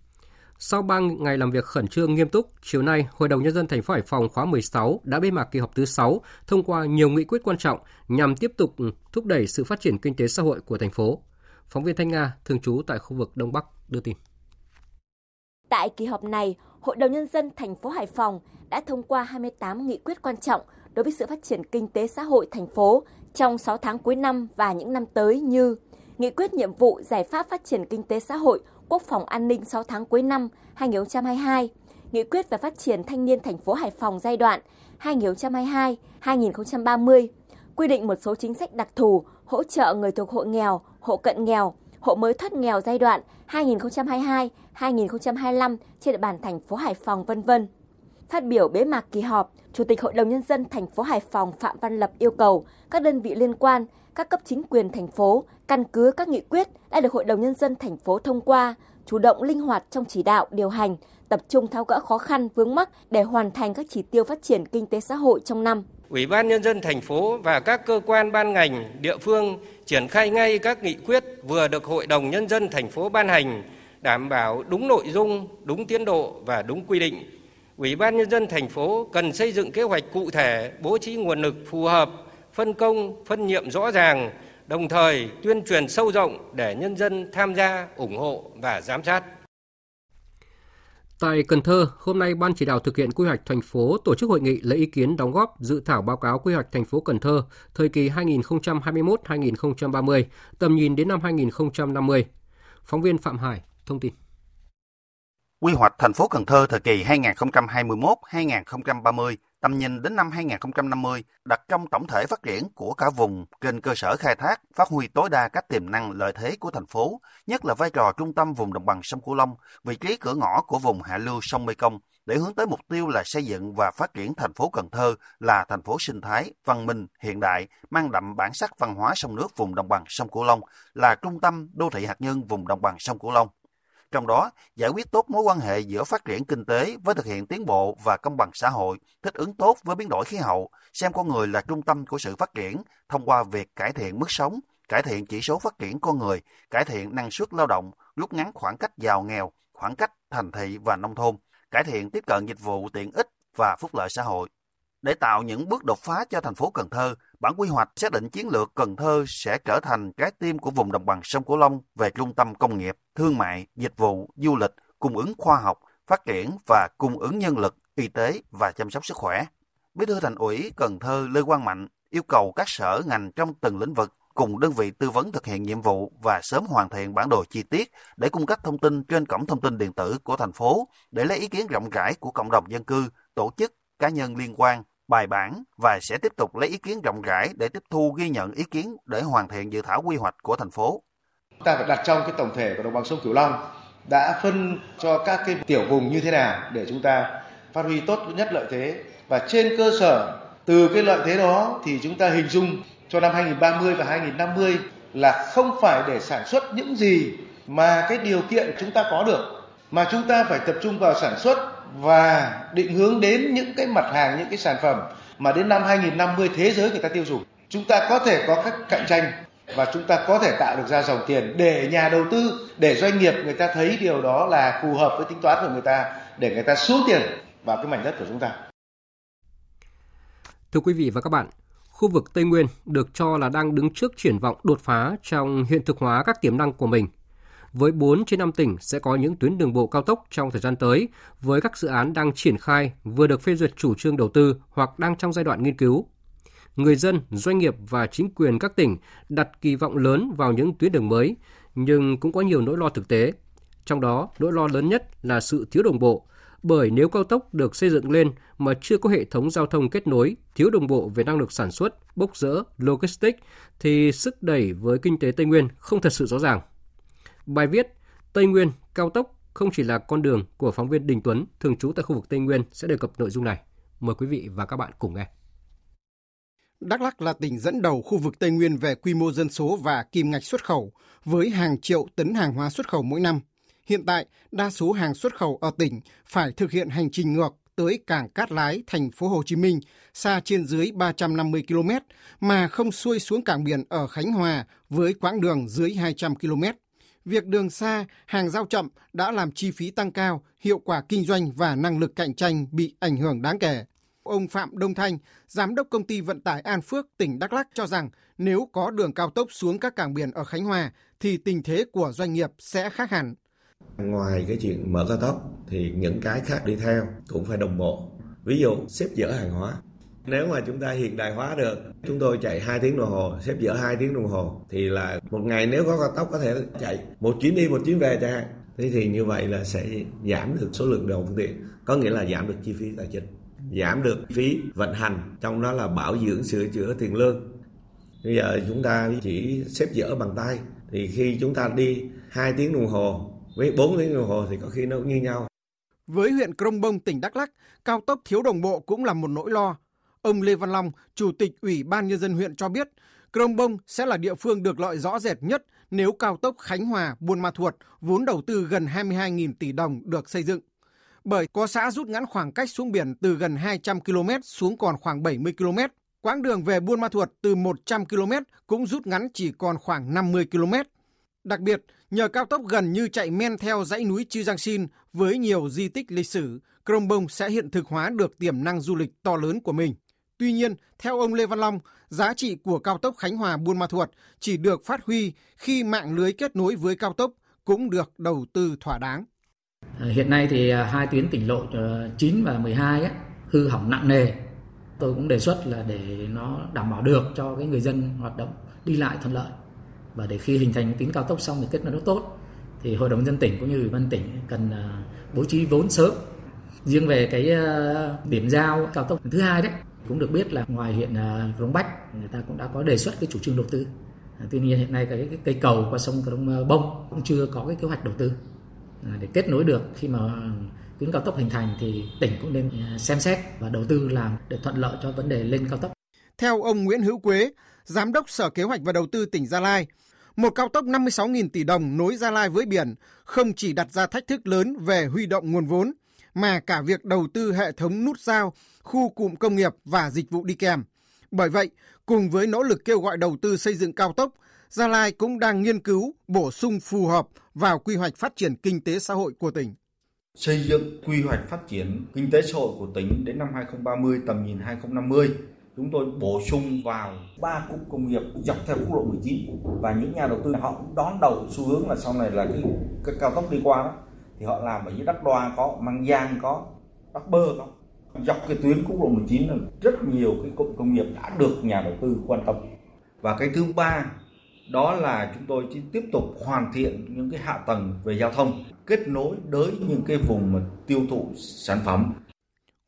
Sau 3 ngày làm việc khẩn trương nghiêm túc, chiều nay, Hội đồng Nhân dân thành phố Hải Phòng khóa 16 đã bế mạc kỳ họp thứ 6, thông qua nhiều nghị quyết quan trọng nhằm tiếp tục thúc đẩy sự phát triển kinh tế xã hội của thành phố. Phóng viên Thanh Nga, thường trú tại khu vực Đông Bắc, đưa tin. Tại kỳ họp này, Hội đồng Nhân dân thành phố Hải Phòng đã thông qua 28 nghị quyết quan trọng đối với sự phát triển kinh tế xã hội thành phố trong 6 tháng cuối năm và những năm tới như Nghị quyết nhiệm vụ giải pháp phát triển kinh tế xã hội, quốc phòng an ninh 6 tháng cuối năm 2022, Nghị quyết về phát triển thanh niên thành phố Hải Phòng giai đoạn 2022-2030, quy định một số chính sách đặc thù hỗ trợ người thuộc hộ nghèo, hộ cận nghèo, hộ mới thoát nghèo giai đoạn 2022-2025 trên địa bàn thành phố Hải Phòng vân vân. Phát biểu bế mạc kỳ họp, Chủ tịch Hội đồng Nhân dân thành phố Hải Phòng Phạm Văn Lập yêu cầu các đơn vị liên quan, các cấp chính quyền thành phố căn cứ các nghị quyết đã được Hội đồng Nhân dân thành phố thông qua, chủ động linh hoạt trong chỉ đạo, điều hành, tập trung tháo gỡ khó khăn vướng mắc để hoàn thành các chỉ tiêu phát triển kinh tế xã hội trong năm. Ủy ban Nhân dân thành phố và các cơ quan ban ngành, địa phương triển khai ngay các nghị quyết vừa được Hội đồng Nhân dân thành phố ban hành, đảm bảo đúng nội dung, đúng tiến độ và đúng quy định. Ủy ban Nhân dân thành phố cần xây dựng kế hoạch cụ thể, bố trí nguồn lực phù hợp, phân công, phân nhiệm rõ ràng, đồng thời tuyên truyền sâu rộng để nhân dân tham gia, ủng hộ và giám sát. Tại Cần Thơ, hôm nay Ban chỉ đạo thực hiện quy hoạch thành phố tổ chức hội nghị lấy ý kiến đóng góp dự thảo báo cáo quy hoạch thành phố Cần Thơ thời kỳ 2021-2030, tầm nhìn đến năm 2050. Phóng viên Phạm Hải thông tin. Quy hoạch thành phố Cần Thơ thời kỳ 2021-2030 tầm nhìn đến năm 2050 đặt trong tổng thể phát triển của cả vùng trên cơ sở khai thác, phát huy tối đa các tiềm năng lợi thế của thành phố, nhất là vai trò trung tâm vùng đồng bằng sông Cửu Long, vị trí cửa ngõ của vùng hạ lưu sông Mekong để hướng tới mục tiêu là xây dựng và phát triển thành phố Cần Thơ là thành phố sinh thái, văn minh, hiện đại, mang đậm bản sắc văn hóa sông nước vùng đồng bằng sông Cửu Long, là trung tâm đô thị hạt nhân vùng đồng bằng sông Cửu Long. Trong đó, giải quyết tốt mối quan hệ giữa phát triển kinh tế với thực hiện tiến bộ và công bằng xã hội, thích ứng tốt với biến đổi khí hậu, xem con người là trung tâm của sự phát triển thông qua việc cải thiện mức sống, cải thiện chỉ số phát triển con người, cải thiện năng suất lao động, rút ngắn khoảng cách giàu nghèo, khoảng cách thành thị và nông thôn, cải thiện tiếp cận dịch vụ tiện ích và phúc lợi xã hội. Để tạo những bước đột phá cho thành phố Cần Thơ, bản quy hoạch xác định chiến lược Cần Thơ sẽ trở thành trái tim của vùng đồng bằng sông Cửu Long về trung tâm công nghiệp, thương mại, dịch vụ, du lịch, cung ứng khoa học, phát triển và cung ứng nhân lực, y tế và chăm sóc sức khỏe. Bí thư Thành ủy Cần Thơ Lê Quang Mạnh yêu cầu các sở ngành trong từng lĩnh vực cùng đơn vị tư vấn thực hiện nhiệm vụ và sớm hoàn thiện bản đồ chi tiết để cung cấp thông tin trên cổng thông tin điện tử của thành phố để lấy ý kiến rộng rãi của cộng đồng dân cư, tổ chức, cá nhân liên quan, bài bản và sẽ tiếp tục lấy ý kiến rộng rãi để tiếp thu ghi nhận ý kiến để hoàn thiện dự thảo quy hoạch của thành phố. Ta phải đặt trong cái tổng thể của đồng bằng sông Cửu Long đã phân cho các cái tiểu vùng như thế nào để chúng ta phát huy tốt nhất lợi thế và trên cơ sở từ cái lợi thế đó thì chúng ta hình dung cho năm 2030 và 2050 là không phải để sản xuất những gì mà cái điều kiện chúng ta có được, mà chúng ta phải tập trung vào sản xuất và định hướng đến những cái mặt hàng những cái sản phẩm mà đến năm 2050 thế giới người ta tiêu dùng. Chúng ta có thể có các cạnh tranh và chúng ta có thể tạo được ra dòng tiền để nhà đầu tư, để doanh nghiệp người ta thấy điều đó là phù hợp với tính toán của người ta để người ta xuống tiền vào cái mảnh đất của chúng ta. Thưa quý vị và các bạn, khu vực Tây Nguyên được cho là đang đứng trước triển vọng đột phá trong hiện thực hóa các tiềm năng của mình. Với 4 trên 5 tỉnh sẽ có những tuyến đường bộ cao tốc trong thời gian tới, với các dự án đang triển khai, vừa được phê duyệt chủ trương đầu tư hoặc đang trong giai đoạn nghiên cứu. Người dân, doanh nghiệp và chính quyền các tỉnh đặt kỳ vọng lớn vào những tuyến đường mới, nhưng cũng có nhiều nỗi lo thực tế. Trong đó, nỗi lo lớn nhất là sự thiếu đồng bộ, bởi nếu cao tốc được xây dựng lên mà chưa có hệ thống giao thông kết nối, thiếu đồng bộ về năng lực sản xuất, bốc rỡ, logistics thì sức đẩy với kinh tế Tây Nguyên không thật sự rõ ràng. Bài viết Tây Nguyên cao tốc không chỉ là con đường của phóng viên Đình Tuấn thường trú tại khu vực Tây Nguyên sẽ đề cập nội dung này. Mời quý vị và các bạn cùng nghe. Đắk Lắk là tỉnh dẫn đầu khu vực Tây Nguyên về quy mô dân số và kim ngạch xuất khẩu, với hàng triệu tấn hàng hóa xuất khẩu mỗi năm. Hiện tại, đa số hàng xuất khẩu ở tỉnh phải thực hiện hành trình ngược tới cảng Cát Lái, thành phố Hồ Chí Minh, xa trên dưới 350 km, mà không xuôi xuống cảng biển ở Khánh Hòa với quãng đường dưới 200 km. Việc đường xa, hàng giao chậm đã làm chi phí tăng cao, hiệu quả kinh doanh và năng lực cạnh tranh bị ảnh hưởng đáng kể. Ông Phạm Đông Thanh, Giám đốc công ty vận tải An Phước, tỉnh Đắk Lắk cho rằng nếu có đường cao tốc xuống các cảng biển ở Khánh Hòa thì tình thế của doanh nghiệp sẽ khác hẳn. Ngoài cái chuyện mở cao tốc thì những cái khác đi theo cũng phải đồng bộ. Ví dụ xếp dỡ hàng hóa. Nếu mà chúng ta hiện đại hóa được, chúng tôi chạy 2 tiếng đồng hồ, xếp dỡ 2 tiếng đồng hồ thì là một ngày nếu có cao tốc có thể chạy một chuyến đi một chuyến về chẳng hạn. Thế thì như vậy là sẽ giảm được số lượng đầu phương tiện, có nghĩa là giảm được chi phí tài chính, giảm được phí vận hành, trong đó là bảo dưỡng sửa chữa tiền lương. Bây giờ chúng ta chỉ xếp dỡ bằng tay thì khi chúng ta đi 2 tiếng đồng hồ với 4 tiếng đồng hồ thì có khi nó cũng như nhau. Với huyện Krông Bông, tỉnh Đắk Lắk, cao tốc thiếu đồng bộ cũng là một nỗi lo. Ông Lê Văn Long, Chủ tịch Ủy ban Nhân dân huyện cho biết, Krông Bông sẽ là địa phương được lợi rõ rệt nhất nếu cao tốc Khánh Hòa – Buôn Ma Thuột vốn đầu tư gần 22.000 tỷ đồng được xây dựng. Bởi có xã rút ngắn khoảng cách xuống biển từ gần 200 km xuống còn khoảng 70 km. Quãng đường về Buôn Ma Thuột từ 100 km cũng rút ngắn chỉ còn khoảng 50 km. Đặc biệt, nhờ cao tốc gần như chạy men theo dãy núi Chư Giang Sin với nhiều di tích lịch sử, Krông Bông sẽ hiện thực hóa được tiềm năng du lịch to lớn của mình. Tuy nhiên, theo ông Lê Văn Long, giá trị của cao tốc Khánh Hòa Buôn Ma Thuột chỉ được phát huy khi mạng lưới kết nối với cao tốc cũng được đầu tư thỏa đáng. À, hiện nay thì à, hai tuyến tỉnh lộ ờ, 9 và 12 ấy, hư hỏng nặng nề. Tôi cũng đề xuất là để nó đảm bảo được cho cái người dân hoạt động đi lại thuận lợi và để khi hình thành tuyến cao tốc xong thì kết nối nó tốt thì hội đồng dân tỉnh cũng như ủy ban tỉnh cần à, bố trí vốn sớm riêng về cái điểm giao cao tốc thứ hai đấy cũng được biết là ngoài huyện à, Rống Bách người ta cũng đã có đề xuất cái chủ trương đầu tư à, tuy nhiên hiện nay cái, cái cây cầu qua sông Crong à, Bông cũng chưa có cái kế hoạch đầu tư để kết nối được khi mà tuyến cao tốc hình thành thì tỉnh cũng nên xem xét và đầu tư làm để thuận lợi cho vấn đề lên cao tốc. Theo ông Nguyễn Hữu Quế, Giám đốc Sở Kế hoạch và Đầu tư tỉnh Gia Lai, một cao tốc 56.000 tỷ đồng nối Gia Lai với biển không chỉ đặt ra thách thức lớn về huy động nguồn vốn, mà cả việc đầu tư hệ thống nút giao, khu cụm công nghiệp và dịch vụ đi kèm. Bởi vậy, cùng với nỗ lực kêu gọi đầu tư xây dựng cao tốc, Gia Lai cũng đang nghiên cứu bổ sung phù hợp vào quy hoạch phát triển kinh tế xã hội của tỉnh. Xây dựng quy hoạch phát triển kinh tế xã hội của tỉnh đến năm 2030 tầm nhìn 2050 chúng tôi bổ sung vào ba cụm công nghiệp dọc theo quốc lộ 19 và những nhà đầu tư họ cũng đón đầu xu hướng là sau này là cái, cái cao tốc đi qua đó thì họ làm ở dưới đất đoa có măng giang có bắc bơ có Dọc cái tuyến quốc lộ 19 là rất nhiều cái cụm công nghiệp đã được nhà đầu tư quan tâm. Và cái thứ ba đó là chúng tôi chỉ tiếp tục hoàn thiện những cái hạ tầng về giao thông kết nối tới những cái vùng mà tiêu thụ sản phẩm.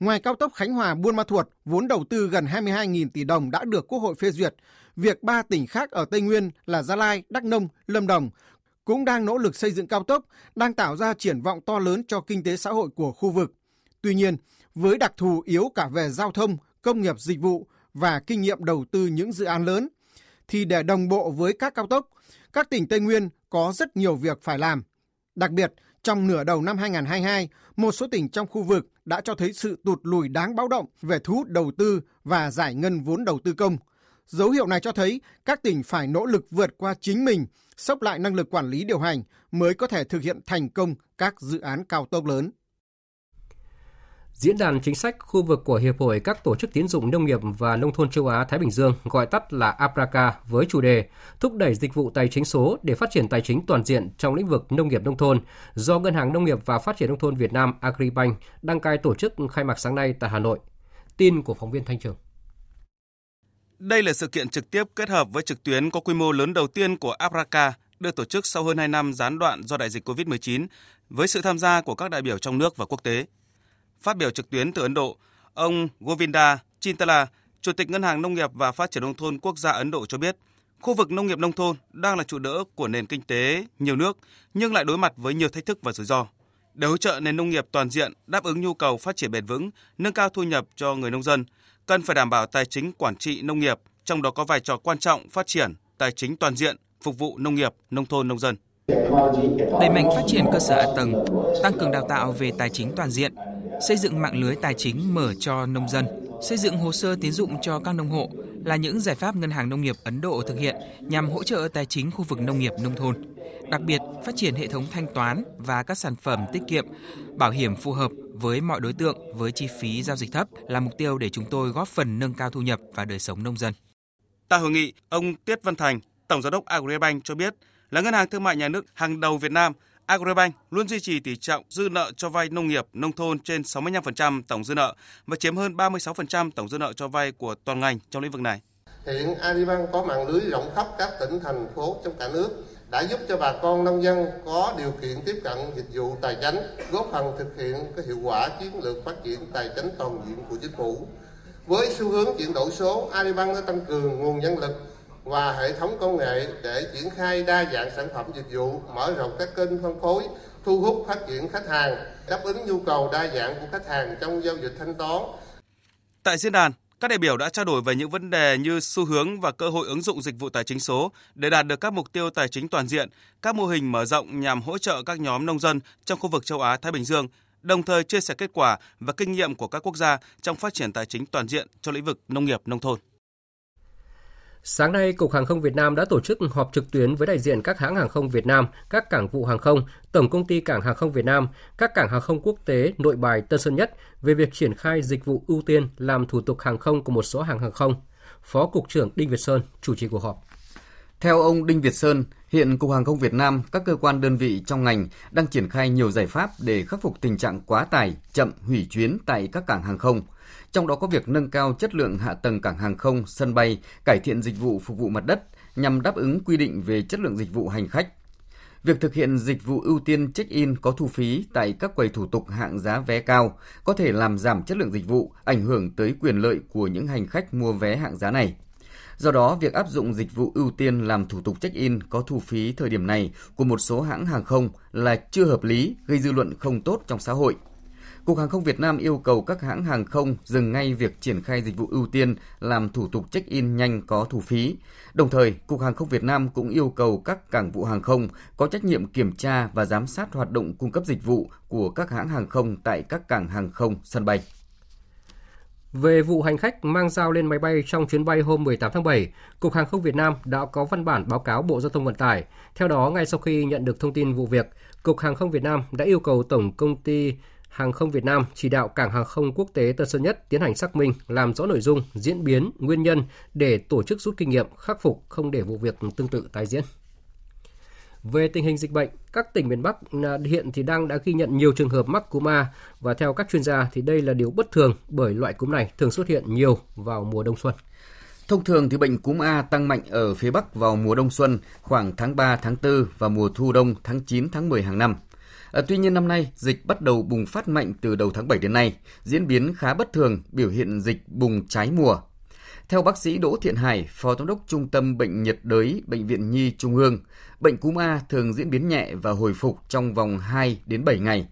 Ngoài cao tốc Khánh Hòa Buôn Ma Thuột, vốn đầu tư gần 22.000 tỷ đồng đã được Quốc hội phê duyệt. Việc ba tỉnh khác ở Tây Nguyên là Gia Lai, Đắk Nông, Lâm Đồng cũng đang nỗ lực xây dựng cao tốc, đang tạo ra triển vọng to lớn cho kinh tế xã hội của khu vực. Tuy nhiên, với đặc thù yếu cả về giao thông, công nghiệp dịch vụ và kinh nghiệm đầu tư những dự án lớn, thì để đồng bộ với các cao tốc, các tỉnh Tây Nguyên có rất nhiều việc phải làm. Đặc biệt, trong nửa đầu năm 2022, một số tỉnh trong khu vực đã cho thấy sự tụt lùi đáng báo động về thu hút đầu tư và giải ngân vốn đầu tư công. Dấu hiệu này cho thấy các tỉnh phải nỗ lực vượt qua chính mình, sốc lại năng lực quản lý điều hành mới có thể thực hiện thành công các dự án cao tốc lớn. Diễn đàn chính sách khu vực của Hiệp hội các tổ chức tiến dụng nông nghiệp và nông thôn châu Á Thái Bình Dương, gọi tắt là APRACA, với chủ đề thúc đẩy dịch vụ tài chính số để phát triển tài chính toàn diện trong lĩnh vực nông nghiệp nông thôn, do Ngân hàng Nông nghiệp và Phát triển nông thôn Việt Nam Agribank đăng cai tổ chức khai mạc sáng nay tại Hà Nội. Tin của phóng viên Thanh Trường. Đây là sự kiện trực tiếp kết hợp với trực tuyến có quy mô lớn đầu tiên của APRACA được tổ chức sau hơn 2 năm gián đoạn do đại dịch COVID-19 với sự tham gia của các đại biểu trong nước và quốc tế. Phát biểu trực tuyến từ Ấn Độ, ông Govinda Chintala, Chủ tịch Ngân hàng Nông nghiệp và Phát triển Nông thôn Quốc gia Ấn Độ cho biết, khu vực nông nghiệp nông thôn đang là trụ đỡ của nền kinh tế nhiều nước, nhưng lại đối mặt với nhiều thách thức và rủi ro. Để hỗ trợ nền nông nghiệp toàn diện đáp ứng nhu cầu phát triển bền vững, nâng cao thu nhập cho người nông dân, cần phải đảm bảo tài chính quản trị nông nghiệp, trong đó có vai trò quan trọng phát triển tài chính toàn diện, phục vụ nông nghiệp, nông thôn nông dân. Đẩy mạnh phát triển cơ sở hạ tầng, tăng cường đào tạo về tài chính toàn diện, xây dựng mạng lưới tài chính mở cho nông dân, xây dựng hồ sơ tiến dụng cho các nông hộ là những giải pháp Ngân hàng Nông nghiệp Ấn Độ thực hiện nhằm hỗ trợ tài chính khu vực nông nghiệp nông thôn. Đặc biệt, phát triển hệ thống thanh toán và các sản phẩm tiết kiệm, bảo hiểm phù hợp với mọi đối tượng với chi phí giao dịch thấp là mục tiêu để chúng tôi góp phần nâng cao thu nhập và đời sống nông dân. Tại hội nghị, ông Tiết Văn Thành, Tổng giám đốc Agribank cho biết là ngân hàng thương mại nhà nước hàng đầu Việt Nam, Agribank luôn duy trì tỷ trọng dư nợ cho vay nông nghiệp, nông thôn trên 65% tổng dư nợ và chiếm hơn 36% tổng dư nợ cho vay của toàn ngành trong lĩnh vực này. Hiện Agribank có mạng lưới rộng khắp các tỉnh thành phố trong cả nước đã giúp cho bà con nông dân có điều kiện tiếp cận dịch vụ tài chính, góp phần thực hiện cái hiệu quả chiến lược phát triển tài chính toàn diện của chính phủ. Với xu hướng chuyển đổi số, Agribank đã tăng cường nguồn nhân lực và hệ thống công nghệ để triển khai đa dạng sản phẩm dịch vụ, mở rộng các kênh phân phối, thu hút phát triển khách hàng, đáp ứng nhu cầu đa dạng của khách hàng trong giao dịch thanh toán. Tại diễn đàn, các đại biểu đã trao đổi về những vấn đề như xu hướng và cơ hội ứng dụng dịch vụ tài chính số để đạt được các mục tiêu tài chính toàn diện, các mô hình mở rộng nhằm hỗ trợ các nhóm nông dân trong khu vực châu Á Thái Bình Dương, đồng thời chia sẻ kết quả và kinh nghiệm của các quốc gia trong phát triển tài chính toàn diện cho lĩnh vực nông nghiệp nông thôn. Sáng nay, Cục Hàng không Việt Nam đã tổ chức họp trực tuyến với đại diện các hãng hàng không Việt Nam, các cảng vụ hàng không, Tổng công ty Cảng hàng không Việt Nam, các cảng hàng không quốc tế Nội Bài, Tân Sơn Nhất về việc triển khai dịch vụ ưu tiên làm thủ tục hàng không của một số hàng hàng không. Phó Cục trưởng Đinh Việt Sơn chủ trì cuộc họp. Theo ông Đinh Việt Sơn, hiện Cục Hàng không Việt Nam, các cơ quan đơn vị trong ngành đang triển khai nhiều giải pháp để khắc phục tình trạng quá tải, chậm hủy chuyến tại các cảng hàng không – trong đó có việc nâng cao chất lượng hạ tầng cảng hàng không, sân bay, cải thiện dịch vụ phục vụ mặt đất nhằm đáp ứng quy định về chất lượng dịch vụ hành khách. Việc thực hiện dịch vụ ưu tiên check-in có thu phí tại các quầy thủ tục hạng giá vé cao có thể làm giảm chất lượng dịch vụ, ảnh hưởng tới quyền lợi của những hành khách mua vé hạng giá này. Do đó, việc áp dụng dịch vụ ưu tiên làm thủ tục check-in có thu phí thời điểm này của một số hãng hàng không là chưa hợp lý, gây dư luận không tốt trong xã hội – Cục Hàng không Việt Nam yêu cầu các hãng hàng không dừng ngay việc triển khai dịch vụ ưu tiên làm thủ tục check-in nhanh có thu phí. Đồng thời, Cục Hàng không Việt Nam cũng yêu cầu các cảng vụ hàng không có trách nhiệm kiểm tra và giám sát hoạt động cung cấp dịch vụ của các hãng hàng không tại các cảng hàng không, sân bay. Về vụ hành khách mang dao lên máy bay trong chuyến bay hôm 18 tháng 7, Cục Hàng không Việt Nam đã có văn bản báo cáo Bộ Giao thông Vận tải. Theo đó, ngay sau khi nhận được thông tin vụ việc, Cục Hàng không Việt Nam đã yêu cầu Tổng công ty Hàng không Việt Nam chỉ đạo Cảng hàng không quốc tế Tân Sơn Nhất tiến hành xác minh, làm rõ nội dung, diễn biến, nguyên nhân để tổ chức rút kinh nghiệm, khắc phục không để vụ việc tương tự tái diễn. Về tình hình dịch bệnh, các tỉnh miền Bắc à, hiện thì đang đã ghi nhận nhiều trường hợp mắc cúm A và theo các chuyên gia thì đây là điều bất thường bởi loại cúm này thường xuất hiện nhiều vào mùa đông xuân. Thông thường thì bệnh cúm A tăng mạnh ở phía Bắc vào mùa đông xuân khoảng tháng 3, tháng 4 và mùa thu đông tháng 9, tháng 10 hàng năm. À, tuy nhiên năm nay, dịch bắt đầu bùng phát mạnh từ đầu tháng 7 đến nay, diễn biến khá bất thường, biểu hiện dịch bùng trái mùa. Theo bác sĩ Đỗ Thiện Hải, Phó Giám đốc Trung tâm Bệnh nhiệt đới Bệnh viện Nhi Trung ương, bệnh cúm A thường diễn biến nhẹ và hồi phục trong vòng 2 đến 7 ngày.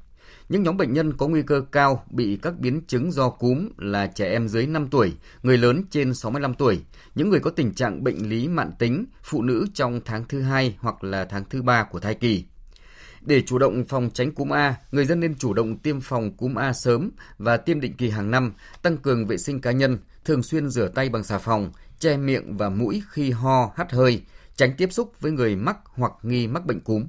Những nhóm bệnh nhân có nguy cơ cao bị các biến chứng do cúm là trẻ em dưới 5 tuổi, người lớn trên 65 tuổi, những người có tình trạng bệnh lý mạn tính, phụ nữ trong tháng thứ hai hoặc là tháng thứ ba của thai kỳ. Để chủ động phòng tránh cúm A, người dân nên chủ động tiêm phòng cúm A sớm và tiêm định kỳ hàng năm, tăng cường vệ sinh cá nhân, thường xuyên rửa tay bằng xà phòng, che miệng và mũi khi ho, hắt hơi, tránh tiếp xúc với người mắc hoặc nghi mắc bệnh cúm.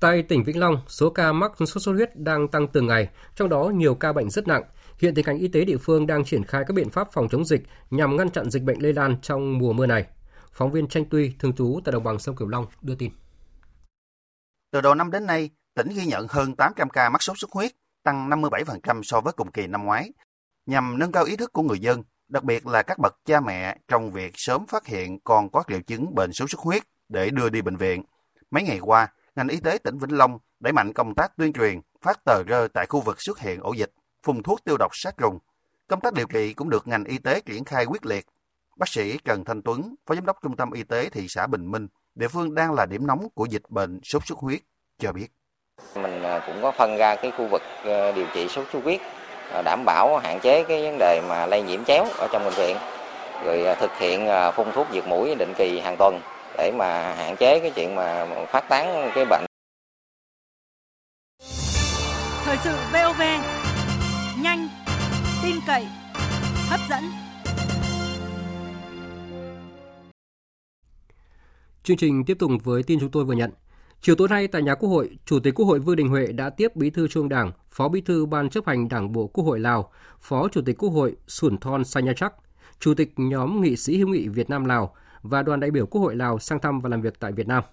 Tại tỉnh Vĩnh Long, số ca mắc sốt xuất huyết đang tăng từng ngày, trong đó nhiều ca bệnh rất nặng. Hiện tình ngành y tế địa phương đang triển khai các biện pháp phòng chống dịch nhằm ngăn chặn dịch bệnh lây lan trong mùa mưa này. Phóng viên Tranh Tuy, thường trú tại đồng bằng sông Cửu Long đưa tin. Từ đầu năm đến nay, tỉnh ghi nhận hơn 800 ca mắc sốt xuất huyết, tăng 57% so với cùng kỳ năm ngoái. Nhằm nâng cao ý thức của người dân, đặc biệt là các bậc cha mẹ trong việc sớm phát hiện con có triệu chứng bệnh sốt xuất huyết để đưa đi bệnh viện. Mấy ngày qua, ngành y tế tỉnh Vĩnh Long đẩy mạnh công tác tuyên truyền, phát tờ rơi tại khu vực xuất hiện ổ dịch, phun thuốc tiêu độc sát trùng. Công tác điều trị cũng được ngành y tế triển khai quyết liệt. Bác sĩ Trần Thanh Tuấn, Phó Giám đốc Trung tâm Y tế thị xã Bình Minh, địa phương đang là điểm nóng của dịch bệnh sốt xuất huyết, cho biết. Mình à, cũng có phân ra cái khu vực ờ, điều trị sốt xuất huyết, à, đảm bảo hạn chế cái vấn đề mà lây nhiễm chéo ở trong bệnh viện, rồi à, thực hiện phun thuốc diệt mũi định kỳ hàng tuần để mà hạn chế cái chuyện mà phát tán cái bệnh. Thời sự VOV, nhanh, tin cậy, hấp dẫn. Chương trình tiếp tục với tin chúng tôi vừa nhận. Chiều tối nay tại nhà Quốc hội, Chủ tịch Quốc hội Vương Đình Huệ đã tiếp Bí thư Trung Đảng, Phó Bí thư Ban chấp hành Đảng bộ Quốc hội Lào, Phó Chủ tịch Quốc hội Sủn Thon Sanyachak, Chủ tịch nhóm nghị sĩ hữu nghị Việt Nam Lào và đoàn đại biểu Quốc hội Lào sang thăm và làm việc tại Việt Nam.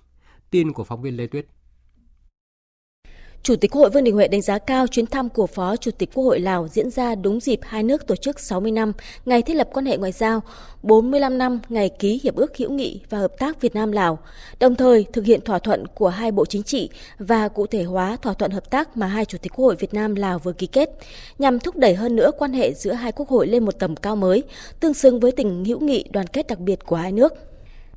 Tin của phóng viên Lê Tuyết. Chủ tịch Quốc hội Vương Đình Huệ đánh giá cao chuyến thăm của Phó Chủ tịch Quốc hội Lào diễn ra đúng dịp hai nước tổ chức 60 năm ngày thiết lập quan hệ ngoại giao, 45 năm ngày ký Hiệp ước hữu nghị và hợp tác Việt Nam-Lào, đồng thời thực hiện thỏa thuận của hai bộ chính trị và cụ thể hóa thỏa thuận hợp tác mà hai Chủ tịch Quốc hội Việt Nam-Lào vừa ký kết, nhằm thúc đẩy hơn nữa quan hệ giữa hai quốc hội lên một tầm cao mới, tương xứng với tình hữu nghị đoàn kết đặc biệt của hai nước.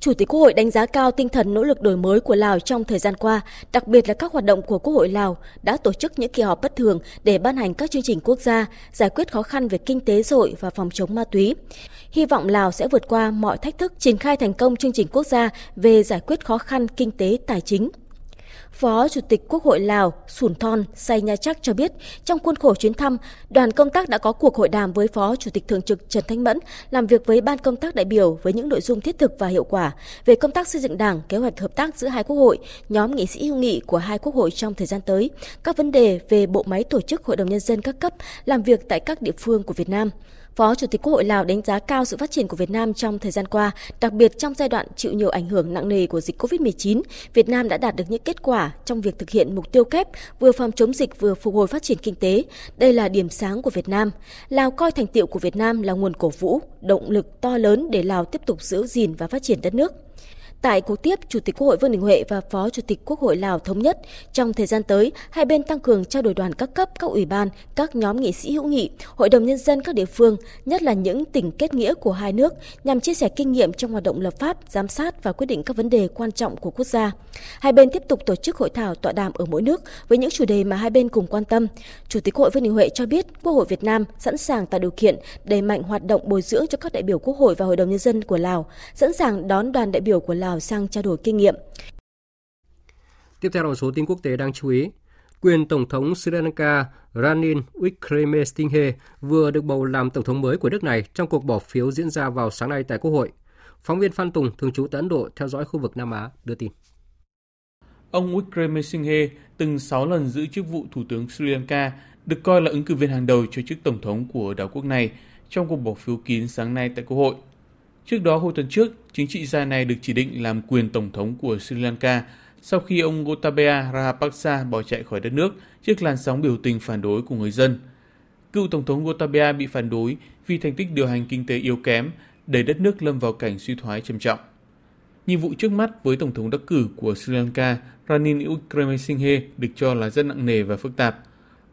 Chủ tịch Quốc hội đánh giá cao tinh thần nỗ lực đổi mới của Lào trong thời gian qua, đặc biệt là các hoạt động của Quốc hội Lào đã tổ chức những kỳ họp bất thường để ban hành các chương trình quốc gia, giải quyết khó khăn về kinh tế xã hội và phòng chống ma túy. Hy vọng Lào sẽ vượt qua mọi thách thức, triển khai thành công chương trình quốc gia về giải quyết khó khăn kinh tế tài chính, Phó Chủ tịch Quốc hội Lào Sủn Thon Say Nha Chắc cho biết, trong khuôn khổ chuyến thăm, đoàn công tác đã có cuộc hội đàm với Phó Chủ tịch Thường trực Trần Thanh Mẫn, làm việc với ban công tác đại biểu với những nội dung thiết thực và hiệu quả về công tác xây dựng đảng, kế hoạch hợp tác giữa hai quốc hội, nhóm nghị sĩ hữu nghị của hai quốc hội trong thời gian tới, các vấn đề về bộ máy tổ chức Hội đồng Nhân dân các cấp, làm việc tại các địa phương của Việt Nam. Phó Chủ tịch Quốc hội Lào đánh giá cao sự phát triển của Việt Nam trong thời gian qua, đặc biệt trong giai đoạn chịu nhiều ảnh hưởng nặng nề của dịch COVID-19, Việt Nam đã đạt được những kết quả trong việc thực hiện mục tiêu kép vừa phòng chống dịch vừa phục hồi phát triển kinh tế. Đây là điểm sáng của Việt Nam. Lào coi thành tiệu của Việt Nam là nguồn cổ vũ, động lực to lớn để Lào tiếp tục giữ gìn và phát triển đất nước. Tại cuộc tiếp, Chủ tịch Quốc hội Vương Đình Huệ và Phó Chủ tịch Quốc hội Lào thống nhất trong thời gian tới, hai bên tăng cường trao đổi đoàn các cấp, các ủy ban, các nhóm nghị sĩ hữu nghị, hội đồng nhân dân các địa phương, nhất là những tỉnh kết nghĩa của hai nước nhằm chia sẻ kinh nghiệm trong hoạt động lập pháp, giám sát và quyết định các vấn đề quan trọng của quốc gia. Hai bên tiếp tục tổ chức hội thảo tọa đàm ở mỗi nước với những chủ đề mà hai bên cùng quan tâm. Chủ tịch Quốc hội Vương Đình Huệ cho biết Quốc hội Việt Nam sẵn sàng tạo điều kiện đẩy mạnh hoạt động bồi dưỡng cho các đại biểu Quốc hội và Hội đồng nhân dân của Lào, sẵn sàng đón đoàn đại biểu của Lào Lào sang trao đổi kinh nghiệm. Tiếp theo là một số tin quốc tế đáng chú ý. Quyền Tổng thống Sri Lanka Ranil Wickremesinghe vừa được bầu làm Tổng thống mới của nước này trong cuộc bỏ phiếu diễn ra vào sáng nay tại Quốc hội. Phóng viên Phan Tùng, thường trú tại Ấn Độ, theo dõi khu vực Nam Á, đưa tin. Ông Wickremesinghe từng 6 lần giữ chức vụ Thủ tướng Sri Lanka, được coi là ứng cử viên hàng đầu cho chức Tổng thống của đảo quốc này trong cuộc bỏ phiếu kín sáng nay tại Quốc hội. Trước đó hồi tuần trước, chính trị gia này được chỉ định làm quyền tổng thống của Sri Lanka sau khi ông Gotabaya Rajapaksa bỏ chạy khỏi đất nước trước làn sóng biểu tình phản đối của người dân. Cựu Tổng thống Gotabaya bị phản đối vì thành tích điều hành kinh tế yếu kém, đẩy đất nước lâm vào cảnh suy thoái trầm trọng. Nhiệm vụ trước mắt với Tổng thống đắc cử của Sri Lanka Ranil Wickremesinghe được cho là rất nặng nề và phức tạp.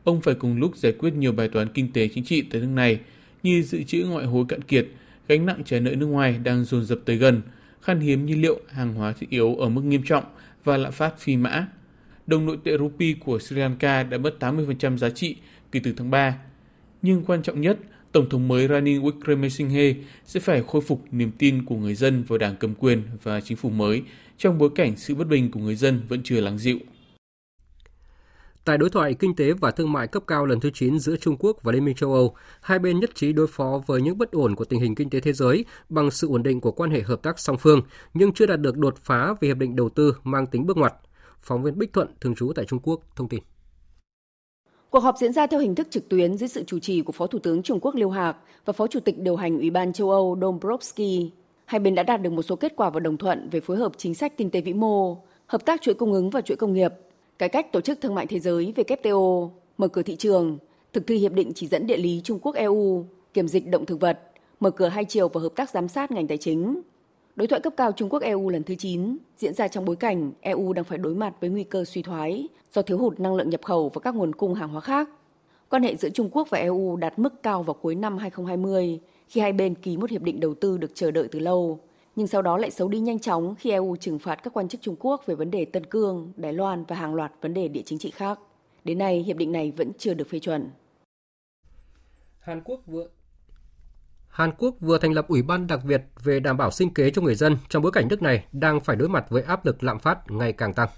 Ông phải cùng lúc giải quyết nhiều bài toán kinh tế chính trị tại nước này như dự trữ ngoại hối cạn kiệt, gánh nặng trả nợ nước ngoài đang dồn dập tới gần, khan hiếm nhiên liệu, hàng hóa thiết yếu ở mức nghiêm trọng và lạm phát phi mã. Đồng nội tệ rupee của Sri Lanka đã mất 80% giá trị kể từ tháng 3. Nhưng quan trọng nhất, Tổng thống mới Ranil Wickremesinghe sẽ phải khôi phục niềm tin của người dân vào đảng cầm quyền và chính phủ mới trong bối cảnh sự bất bình của người dân vẫn chưa lắng dịu. Tại đối thoại kinh tế và thương mại cấp cao lần thứ 9 giữa Trung Quốc và Liên minh châu Âu, hai bên nhất trí đối phó với những bất ổn của tình hình kinh tế thế giới bằng sự ổn định của quan hệ hợp tác song phương, nhưng chưa đạt được đột phá về hiệp định đầu tư mang tính bước ngoặt. Phóng viên Bích Thuận, thường trú tại Trung Quốc, thông tin. Cuộc họp diễn ra theo hình thức trực tuyến dưới sự chủ trì của Phó Thủ tướng Trung Quốc Liêu Hạc và Phó Chủ tịch điều hành Ủy ban châu Âu Dombrovsky. Hai bên đã đạt được một số kết quả và đồng thuận về phối hợp chính sách kinh tế vĩ mô, hợp tác chuỗi cung ứng và chuỗi công nghiệp, cải cách tổ chức thương mại thế giới WTO, mở cửa thị trường, thực thi hiệp định chỉ dẫn địa lý Trung Quốc EU, kiểm dịch động thực vật, mở cửa hai chiều và hợp tác giám sát ngành tài chính. Đối thoại cấp cao Trung Quốc EU lần thứ 9 diễn ra trong bối cảnh EU đang phải đối mặt với nguy cơ suy thoái do thiếu hụt năng lượng nhập khẩu và các nguồn cung hàng hóa khác. Quan hệ giữa Trung Quốc và EU đạt mức cao vào cuối năm 2020 khi hai bên ký một hiệp định đầu tư được chờ đợi từ lâu, nhưng sau đó lại xấu đi nhanh chóng khi EU trừng phạt các quan chức Trung Quốc về vấn đề Tân Cương, Đài Loan và hàng loạt vấn đề địa chính trị khác. Đến nay, hiệp định này vẫn chưa được phê chuẩn. Hàn Quốc vừa Hàn Quốc vừa thành lập Ủy ban đặc biệt về đảm bảo sinh kế cho người dân trong bối cảnh nước này đang phải đối mặt với áp lực lạm phát ngày càng tăng.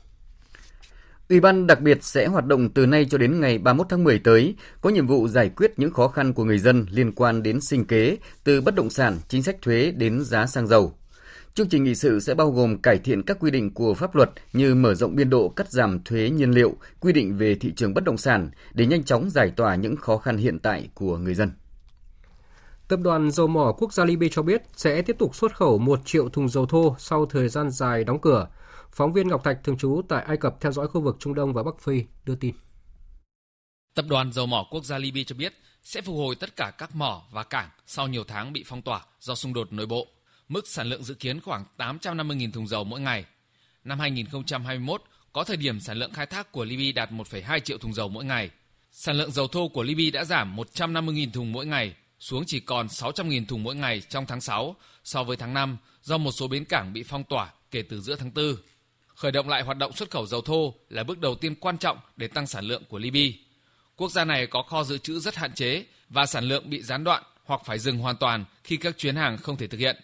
Ủy ban đặc biệt sẽ hoạt động từ nay cho đến ngày 31 tháng 10 tới, có nhiệm vụ giải quyết những khó khăn của người dân liên quan đến sinh kế, từ bất động sản, chính sách thuế đến giá xăng dầu. Chương trình nghị sự sẽ bao gồm cải thiện các quy định của pháp luật như mở rộng biên độ cắt giảm thuế nhiên liệu, quy định về thị trường bất động sản để nhanh chóng giải tỏa những khó khăn hiện tại của người dân. Tập đoàn dầu mỏ quốc gia Libya cho biết sẽ tiếp tục xuất khẩu 1 triệu thùng dầu thô sau thời gian dài đóng cửa. Phóng viên Ngọc Thạch thường trú tại Ai Cập theo dõi khu vực Trung Đông và Bắc Phi đưa tin. Tập đoàn dầu mỏ quốc gia Libya cho biết sẽ phục hồi tất cả các mỏ và cảng sau nhiều tháng bị phong tỏa do xung đột nội bộ. Mức sản lượng dự kiến khoảng 850.000 thùng dầu mỗi ngày. Năm 2021, có thời điểm sản lượng khai thác của Libya đạt 1,2 triệu thùng dầu mỗi ngày. Sản lượng dầu thô của Libya đã giảm 150.000 thùng mỗi ngày xuống chỉ còn 600.000 thùng mỗi ngày trong tháng 6 so với tháng 5 do một số bến cảng bị phong tỏa kể từ giữa tháng 4. Khởi động lại hoạt động xuất khẩu dầu thô là bước đầu tiên quan trọng để tăng sản lượng của Libya. Quốc gia này có kho dự trữ rất hạn chế và sản lượng bị gián đoạn hoặc phải dừng hoàn toàn khi các chuyến hàng không thể thực hiện.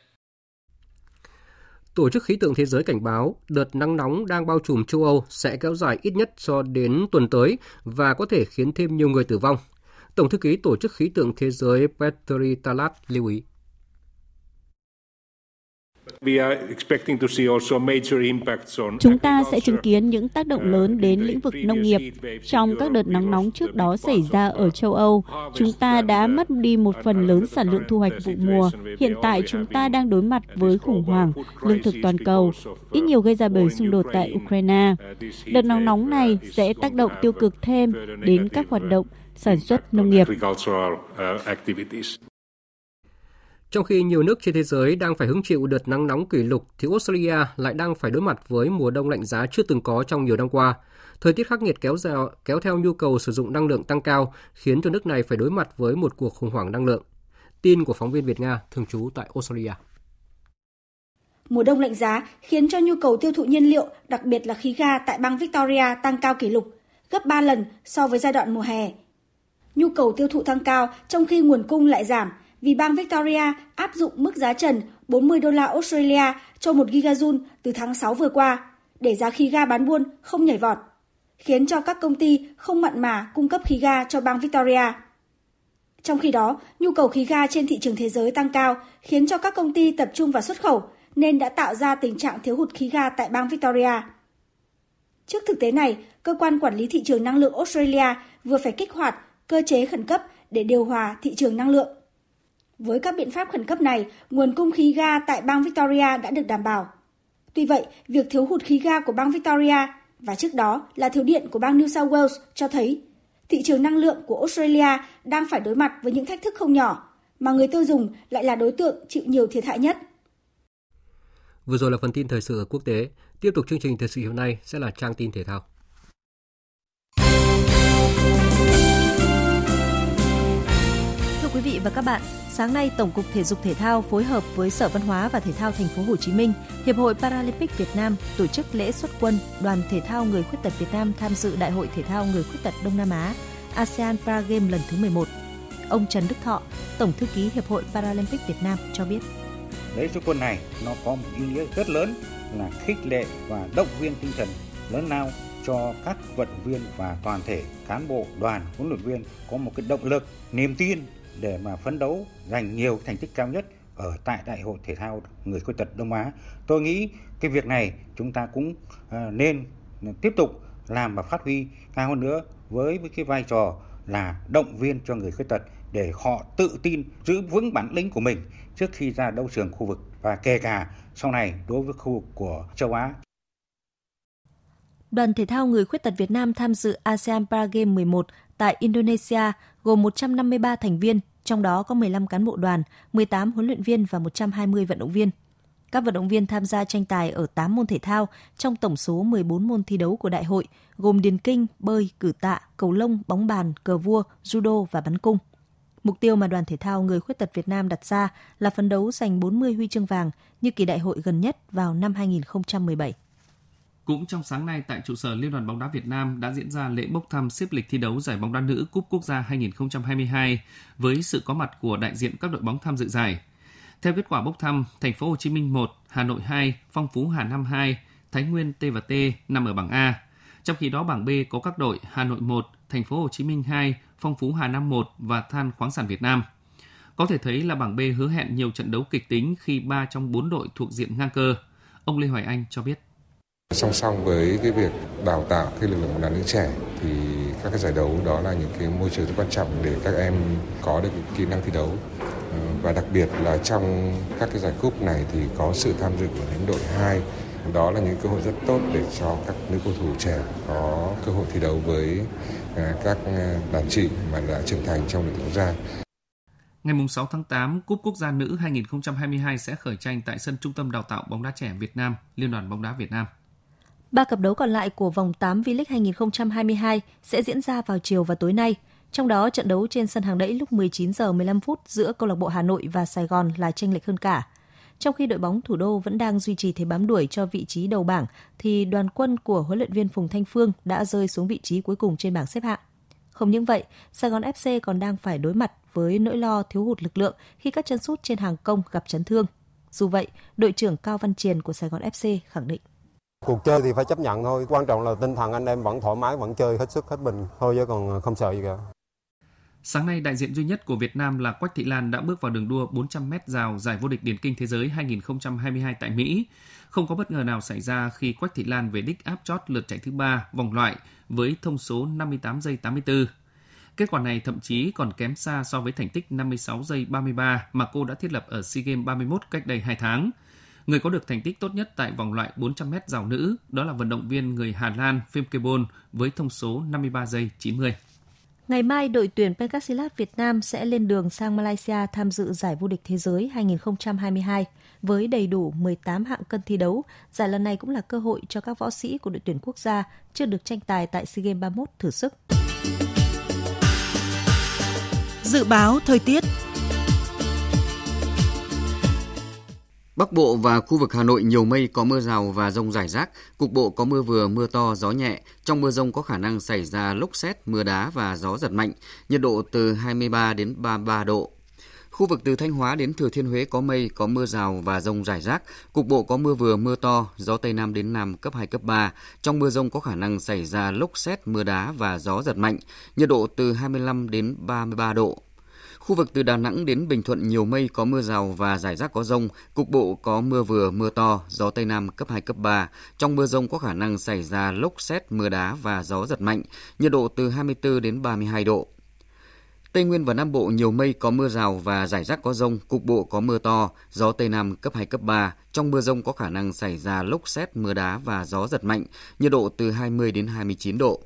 Tổ chức Khí tượng Thế giới cảnh báo, đợt nắng nóng đang bao trùm châu Âu sẽ kéo dài ít nhất cho đến tuần tới và có thể khiến thêm nhiều người tử vong Tổng thư ký Tổ chức Khí tượng Thế giới Petri Talat lưu ý. Chúng ta sẽ chứng kiến những tác động lớn đến lĩnh vực nông nghiệp. Trong các đợt nắng nóng trước đó xảy ra ở châu Âu, chúng ta đã mất đi một phần lớn sản lượng thu hoạch vụ mùa. Hiện tại chúng ta đang đối mặt với khủng hoảng lương thực toàn cầu, ít nhiều gây ra bởi xung đột tại Ukraine. Đợt nắng nóng này sẽ tác động tiêu cực thêm đến các hoạt động sản xuất nông nghiệp. Trong khi nhiều nước trên thế giới đang phải hứng chịu đợt nắng nóng kỷ lục, thì Australia lại đang phải đối mặt với mùa đông lạnh giá chưa từng có trong nhiều năm qua. Thời tiết khắc nghiệt kéo, dào, kéo theo nhu cầu sử dụng năng lượng tăng cao, khiến cho nước này phải đối mặt với một cuộc khủng hoảng năng lượng. Tin của phóng viên Việt Nga thường trú tại Australia. Mùa đông lạnh giá khiến cho nhu cầu tiêu thụ nhiên liệu, đặc biệt là khí ga tại bang Victoria tăng cao kỷ lục, gấp 3 lần so với giai đoạn mùa hè. Nhu cầu tiêu thụ tăng cao trong khi nguồn cung lại giảm vì bang Victoria áp dụng mức giá trần 40 đô la Australia cho 1 gigajoule từ tháng 6 vừa qua để giá khí ga bán buôn không nhảy vọt, khiến cho các công ty không mặn mà cung cấp khí ga cho bang Victoria. Trong khi đó, nhu cầu khí ga trên thị trường thế giới tăng cao khiến cho các công ty tập trung vào xuất khẩu nên đã tạo ra tình trạng thiếu hụt khí ga tại bang Victoria. Trước thực tế này, cơ quan quản lý thị trường năng lượng Australia vừa phải kích hoạt cơ chế khẩn cấp để điều hòa thị trường năng lượng. Với các biện pháp khẩn cấp này, nguồn cung khí ga tại bang Victoria đã được đảm bảo. Tuy vậy, việc thiếu hụt khí ga của bang Victoria và trước đó là thiếu điện của bang New South Wales cho thấy thị trường năng lượng của Australia đang phải đối mặt với những thách thức không nhỏ, mà người tiêu dùng lại là đối tượng chịu nhiều thiệt hại nhất. Vừa rồi là phần tin thời sự quốc tế. Tiếp tục chương trình thời sự hôm nay sẽ là trang tin thể thao. Quý vị và các bạn, sáng nay Tổng cục Thể dục Thể thao phối hợp với Sở Văn hóa và Thể thao Thành phố Hồ Chí Minh, Hiệp hội Paralympic Việt Nam tổ chức lễ xuất quân đoàn thể thao người khuyết tật Việt Nam tham dự Đại hội thể thao người khuyết tật Đông Nam Á ASEAN Paragame lần thứ 11. Ông Trần Đức Thọ, Tổng thư ký Hiệp hội Paralympic Việt Nam cho biết. Lễ xuất quân này nó có một ý nghĩa rất lớn là khích lệ và động viên tinh thần lớn lao cho các vận động viên và toàn thể cán bộ đoàn huấn luyện viên có một cái động lực niềm tin để mà phấn đấu giành nhiều thành tích cao nhất ở tại Đại hội thể thao người khuyết tật Đông Á. Tôi nghĩ cái việc này chúng ta cũng ờ, nên tiếp tục làm và phát huy cao hơn nữa với với cái vai trò là động viên cho người khuyết tật để họ tự tin giữ vững bản lĩnh của mình trước khi ra đấu trường khu vực và kể cả sau này đối với khu vực của châu Á. Đoàn thể thao người khuyết tật Việt Nam tham dự ASEAN Paragame 11 tại Indonesia gồm 153 thành viên, trong đó có 15 cán bộ đoàn, 18 huấn luyện viên và 120 vận động viên. Các vận động viên tham gia tranh tài ở 8 môn thể thao trong tổng số 14 môn thi đấu của đại hội, gồm điền kinh, bơi, cử tạ, cầu lông, bóng bàn, cờ vua, judo và bắn cung. Mục tiêu mà đoàn thể thao người khuyết tật Việt Nam đặt ra là phấn đấu giành 40 huy chương vàng như kỳ đại hội gần nhất vào năm 2017. Cũng trong sáng nay tại trụ sở Liên đoàn bóng đá Việt Nam đã diễn ra lễ bốc thăm xếp lịch thi đấu giải bóng đá nữ Cúp Quốc gia 2022 với sự có mặt của đại diện các đội bóng tham dự giải. Theo kết quả bốc thăm, Thành phố Hồ Chí Minh 1, Hà Nội 2, Phong Phú Hà Nam 2, Thái Nguyên T và T nằm ở bảng A. Trong khi đó bảng B có các đội Hà Nội 1, Thành phố Hồ Chí Minh 2, Phong Phú Hà Nam 1 và Than khoáng sản Việt Nam. Có thể thấy là bảng B hứa hẹn nhiều trận đấu kịch tính khi 3 trong 4 đội thuộc diện ngang cơ. Ông Lê Hoài Anh cho biết. Song song với cái việc đào tạo cái lực lượng bóng đá nữ trẻ thì các cái giải đấu đó là những cái môi trường rất quan trọng để các em có được kỹ năng thi đấu ờ, và đặc biệt là trong các cái giải cúp này thì có sự tham dự của những đội 2 đó là những cơ hội rất tốt để cho các nữ cầu thủ trẻ có cơ hội thi đấu với ờ, các ờ, đàn chị mà đã trưởng thành trong đội tuyển quốc gia. Ngày 6 tháng 8, Cúp Quốc gia nữ 2022 sẽ khởi tranh tại sân Trung tâm Đào tạo bóng đá trẻ Việt Nam, Liên đoàn bóng đá Việt Nam. Ba cặp đấu còn lại của vòng 8 V-League 2022 sẽ diễn ra vào chiều và tối nay. Trong đó, trận đấu trên sân hàng đẫy lúc 19 giờ 15 phút giữa câu lạc bộ Hà Nội và Sài Gòn là tranh lệch hơn cả. Trong khi đội bóng thủ đô vẫn đang duy trì thế bám đuổi cho vị trí đầu bảng, thì đoàn quân của huấn luyện viên Phùng Thanh Phương đã rơi xuống vị trí cuối cùng trên bảng xếp hạng. Không những vậy, Sài Gòn FC còn đang phải đối mặt với nỗi lo thiếu hụt lực lượng khi các chân sút trên hàng công gặp chấn thương. Dù vậy, đội trưởng Cao Văn Triền của Sài Gòn FC khẳng định. Cuộc chơi thì phải chấp nhận thôi, quan trọng là tinh thần anh em vẫn thoải mái, vẫn chơi hết sức hết mình thôi chứ còn không sợ gì cả. Sáng nay, đại diện duy nhất của Việt Nam là Quách Thị Lan đã bước vào đường đua 400m rào giải vô địch điền kinh thế giới 2022 tại Mỹ. Không có bất ngờ nào xảy ra khi Quách Thị Lan về đích áp chót lượt chạy thứ ba vòng loại với thông số 58 giây 84. Kết quả này thậm chí còn kém xa so với thành tích 56 giây 33 mà cô đã thiết lập ở SEA Games 31 cách đây 2 tháng. Người có được thành tích tốt nhất tại vòng loại 400m rào nữ đó là vận động viên người Hà Lan Phim Kebon với thông số 53 giây 90. Ngày mai, đội tuyển Pencastilat Việt Nam sẽ lên đường sang Malaysia tham dự giải vô địch thế giới 2022 với đầy đủ 18 hạng cân thi đấu. Giải lần này cũng là cơ hội cho các võ sĩ của đội tuyển quốc gia chưa được tranh tài tại SEA Games 31 thử sức. Dự báo thời tiết Bắc Bộ và khu vực Hà Nội nhiều mây có mưa rào và rông rải rác, cục bộ có mưa vừa mưa to gió nhẹ. Trong mưa rông có khả năng xảy ra lốc xét, mưa đá và gió giật mạnh, nhiệt độ từ 23 đến 33 độ. Khu vực từ Thanh Hóa đến Thừa Thiên Huế có mây, có mưa rào và rông rải rác, cục bộ có mưa vừa mưa to, gió Tây Nam đến Nam cấp 2, cấp 3. Trong mưa rông có khả năng xảy ra lốc xét, mưa đá và gió giật mạnh, nhiệt độ từ 25 đến 33 độ. Khu vực từ Đà Nẵng đến Bình Thuận nhiều mây có mưa rào và rải rác có rông, cục bộ có mưa vừa mưa to, gió Tây Nam cấp 2, cấp 3. Trong mưa rông có khả năng xảy ra lốc xét, mưa đá và gió giật mạnh, nhiệt độ từ 24 đến 32 độ. Tây Nguyên và Nam Bộ nhiều mây có mưa rào và rải rác có rông, cục bộ có mưa to, gió Tây Nam cấp 2, cấp 3. Trong mưa rông có khả năng xảy ra lốc xét, mưa đá và gió giật mạnh, nhiệt độ từ 20 đến 29 độ.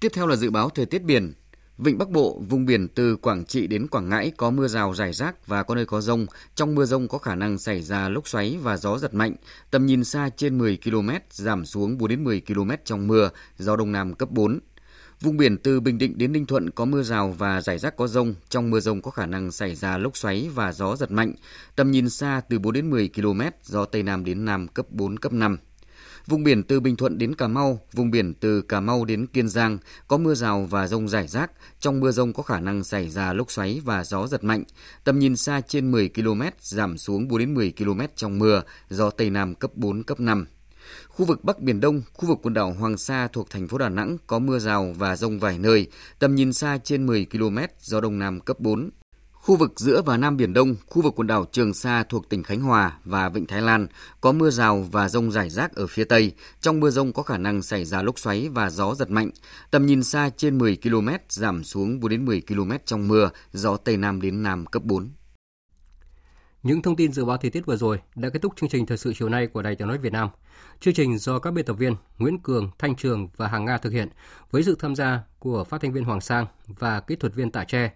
Tiếp theo là dự báo thời tiết biển. Vịnh Bắc Bộ, vùng biển từ Quảng Trị đến Quảng Ngãi có mưa rào rải rác và có nơi có rông. Trong mưa rông có khả năng xảy ra lốc xoáy và gió giật mạnh. Tầm nhìn xa trên 10 km, giảm xuống 4 đến 10 km trong mưa, gió Đông Nam cấp 4. Vùng biển từ Bình Định đến Ninh Thuận có mưa rào và rải rác có rông. Trong mưa rông có khả năng xảy ra lốc xoáy và gió giật mạnh. Tầm nhìn xa từ 4 đến 10 km, gió Tây Nam đến Nam cấp 4, cấp 5. Vùng biển từ Bình Thuận đến Cà Mau, vùng biển từ Cà Mau đến Kiên Giang có mưa rào và rông rải rác. Trong mưa rông có khả năng xảy ra lốc xoáy và gió giật mạnh. Tầm nhìn xa trên 10 km, giảm xuống 4 đến 10 km trong mưa, gió Tây Nam cấp 4, cấp 5. Khu vực Bắc Biển Đông, khu vực quần đảo Hoàng Sa thuộc thành phố Đà Nẵng có mưa rào và rông vài nơi, tầm nhìn xa trên 10 km, gió Đông Nam cấp 4. Khu vực giữa và Nam Biển Đông, khu vực quần đảo Trường Sa thuộc tỉnh Khánh Hòa và Vịnh Thái Lan có mưa rào và rông rải rác ở phía Tây. Trong mưa rông có khả năng xảy ra lốc xoáy và gió giật mạnh. Tầm nhìn xa trên 10 km, giảm xuống 4 đến 10 km trong mưa, gió Tây Nam đến Nam cấp 4. Những thông tin dự báo thời tiết vừa rồi đã kết thúc chương trình thời sự chiều nay của Đài Tiếng nói Việt Nam. Chương trình do các biên tập viên Nguyễn Cường, Thanh Trường và Hàng Nga thực hiện với sự tham gia của phát thanh viên Hoàng Sang và kỹ thuật viên Tạ Tre.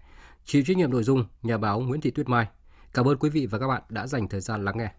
Chịu trách nhiệm nội dung, nhà báo Nguyễn Thị Tuyết Mai. Cảm ơn quý vị và các bạn đã dành thời gian lắng nghe.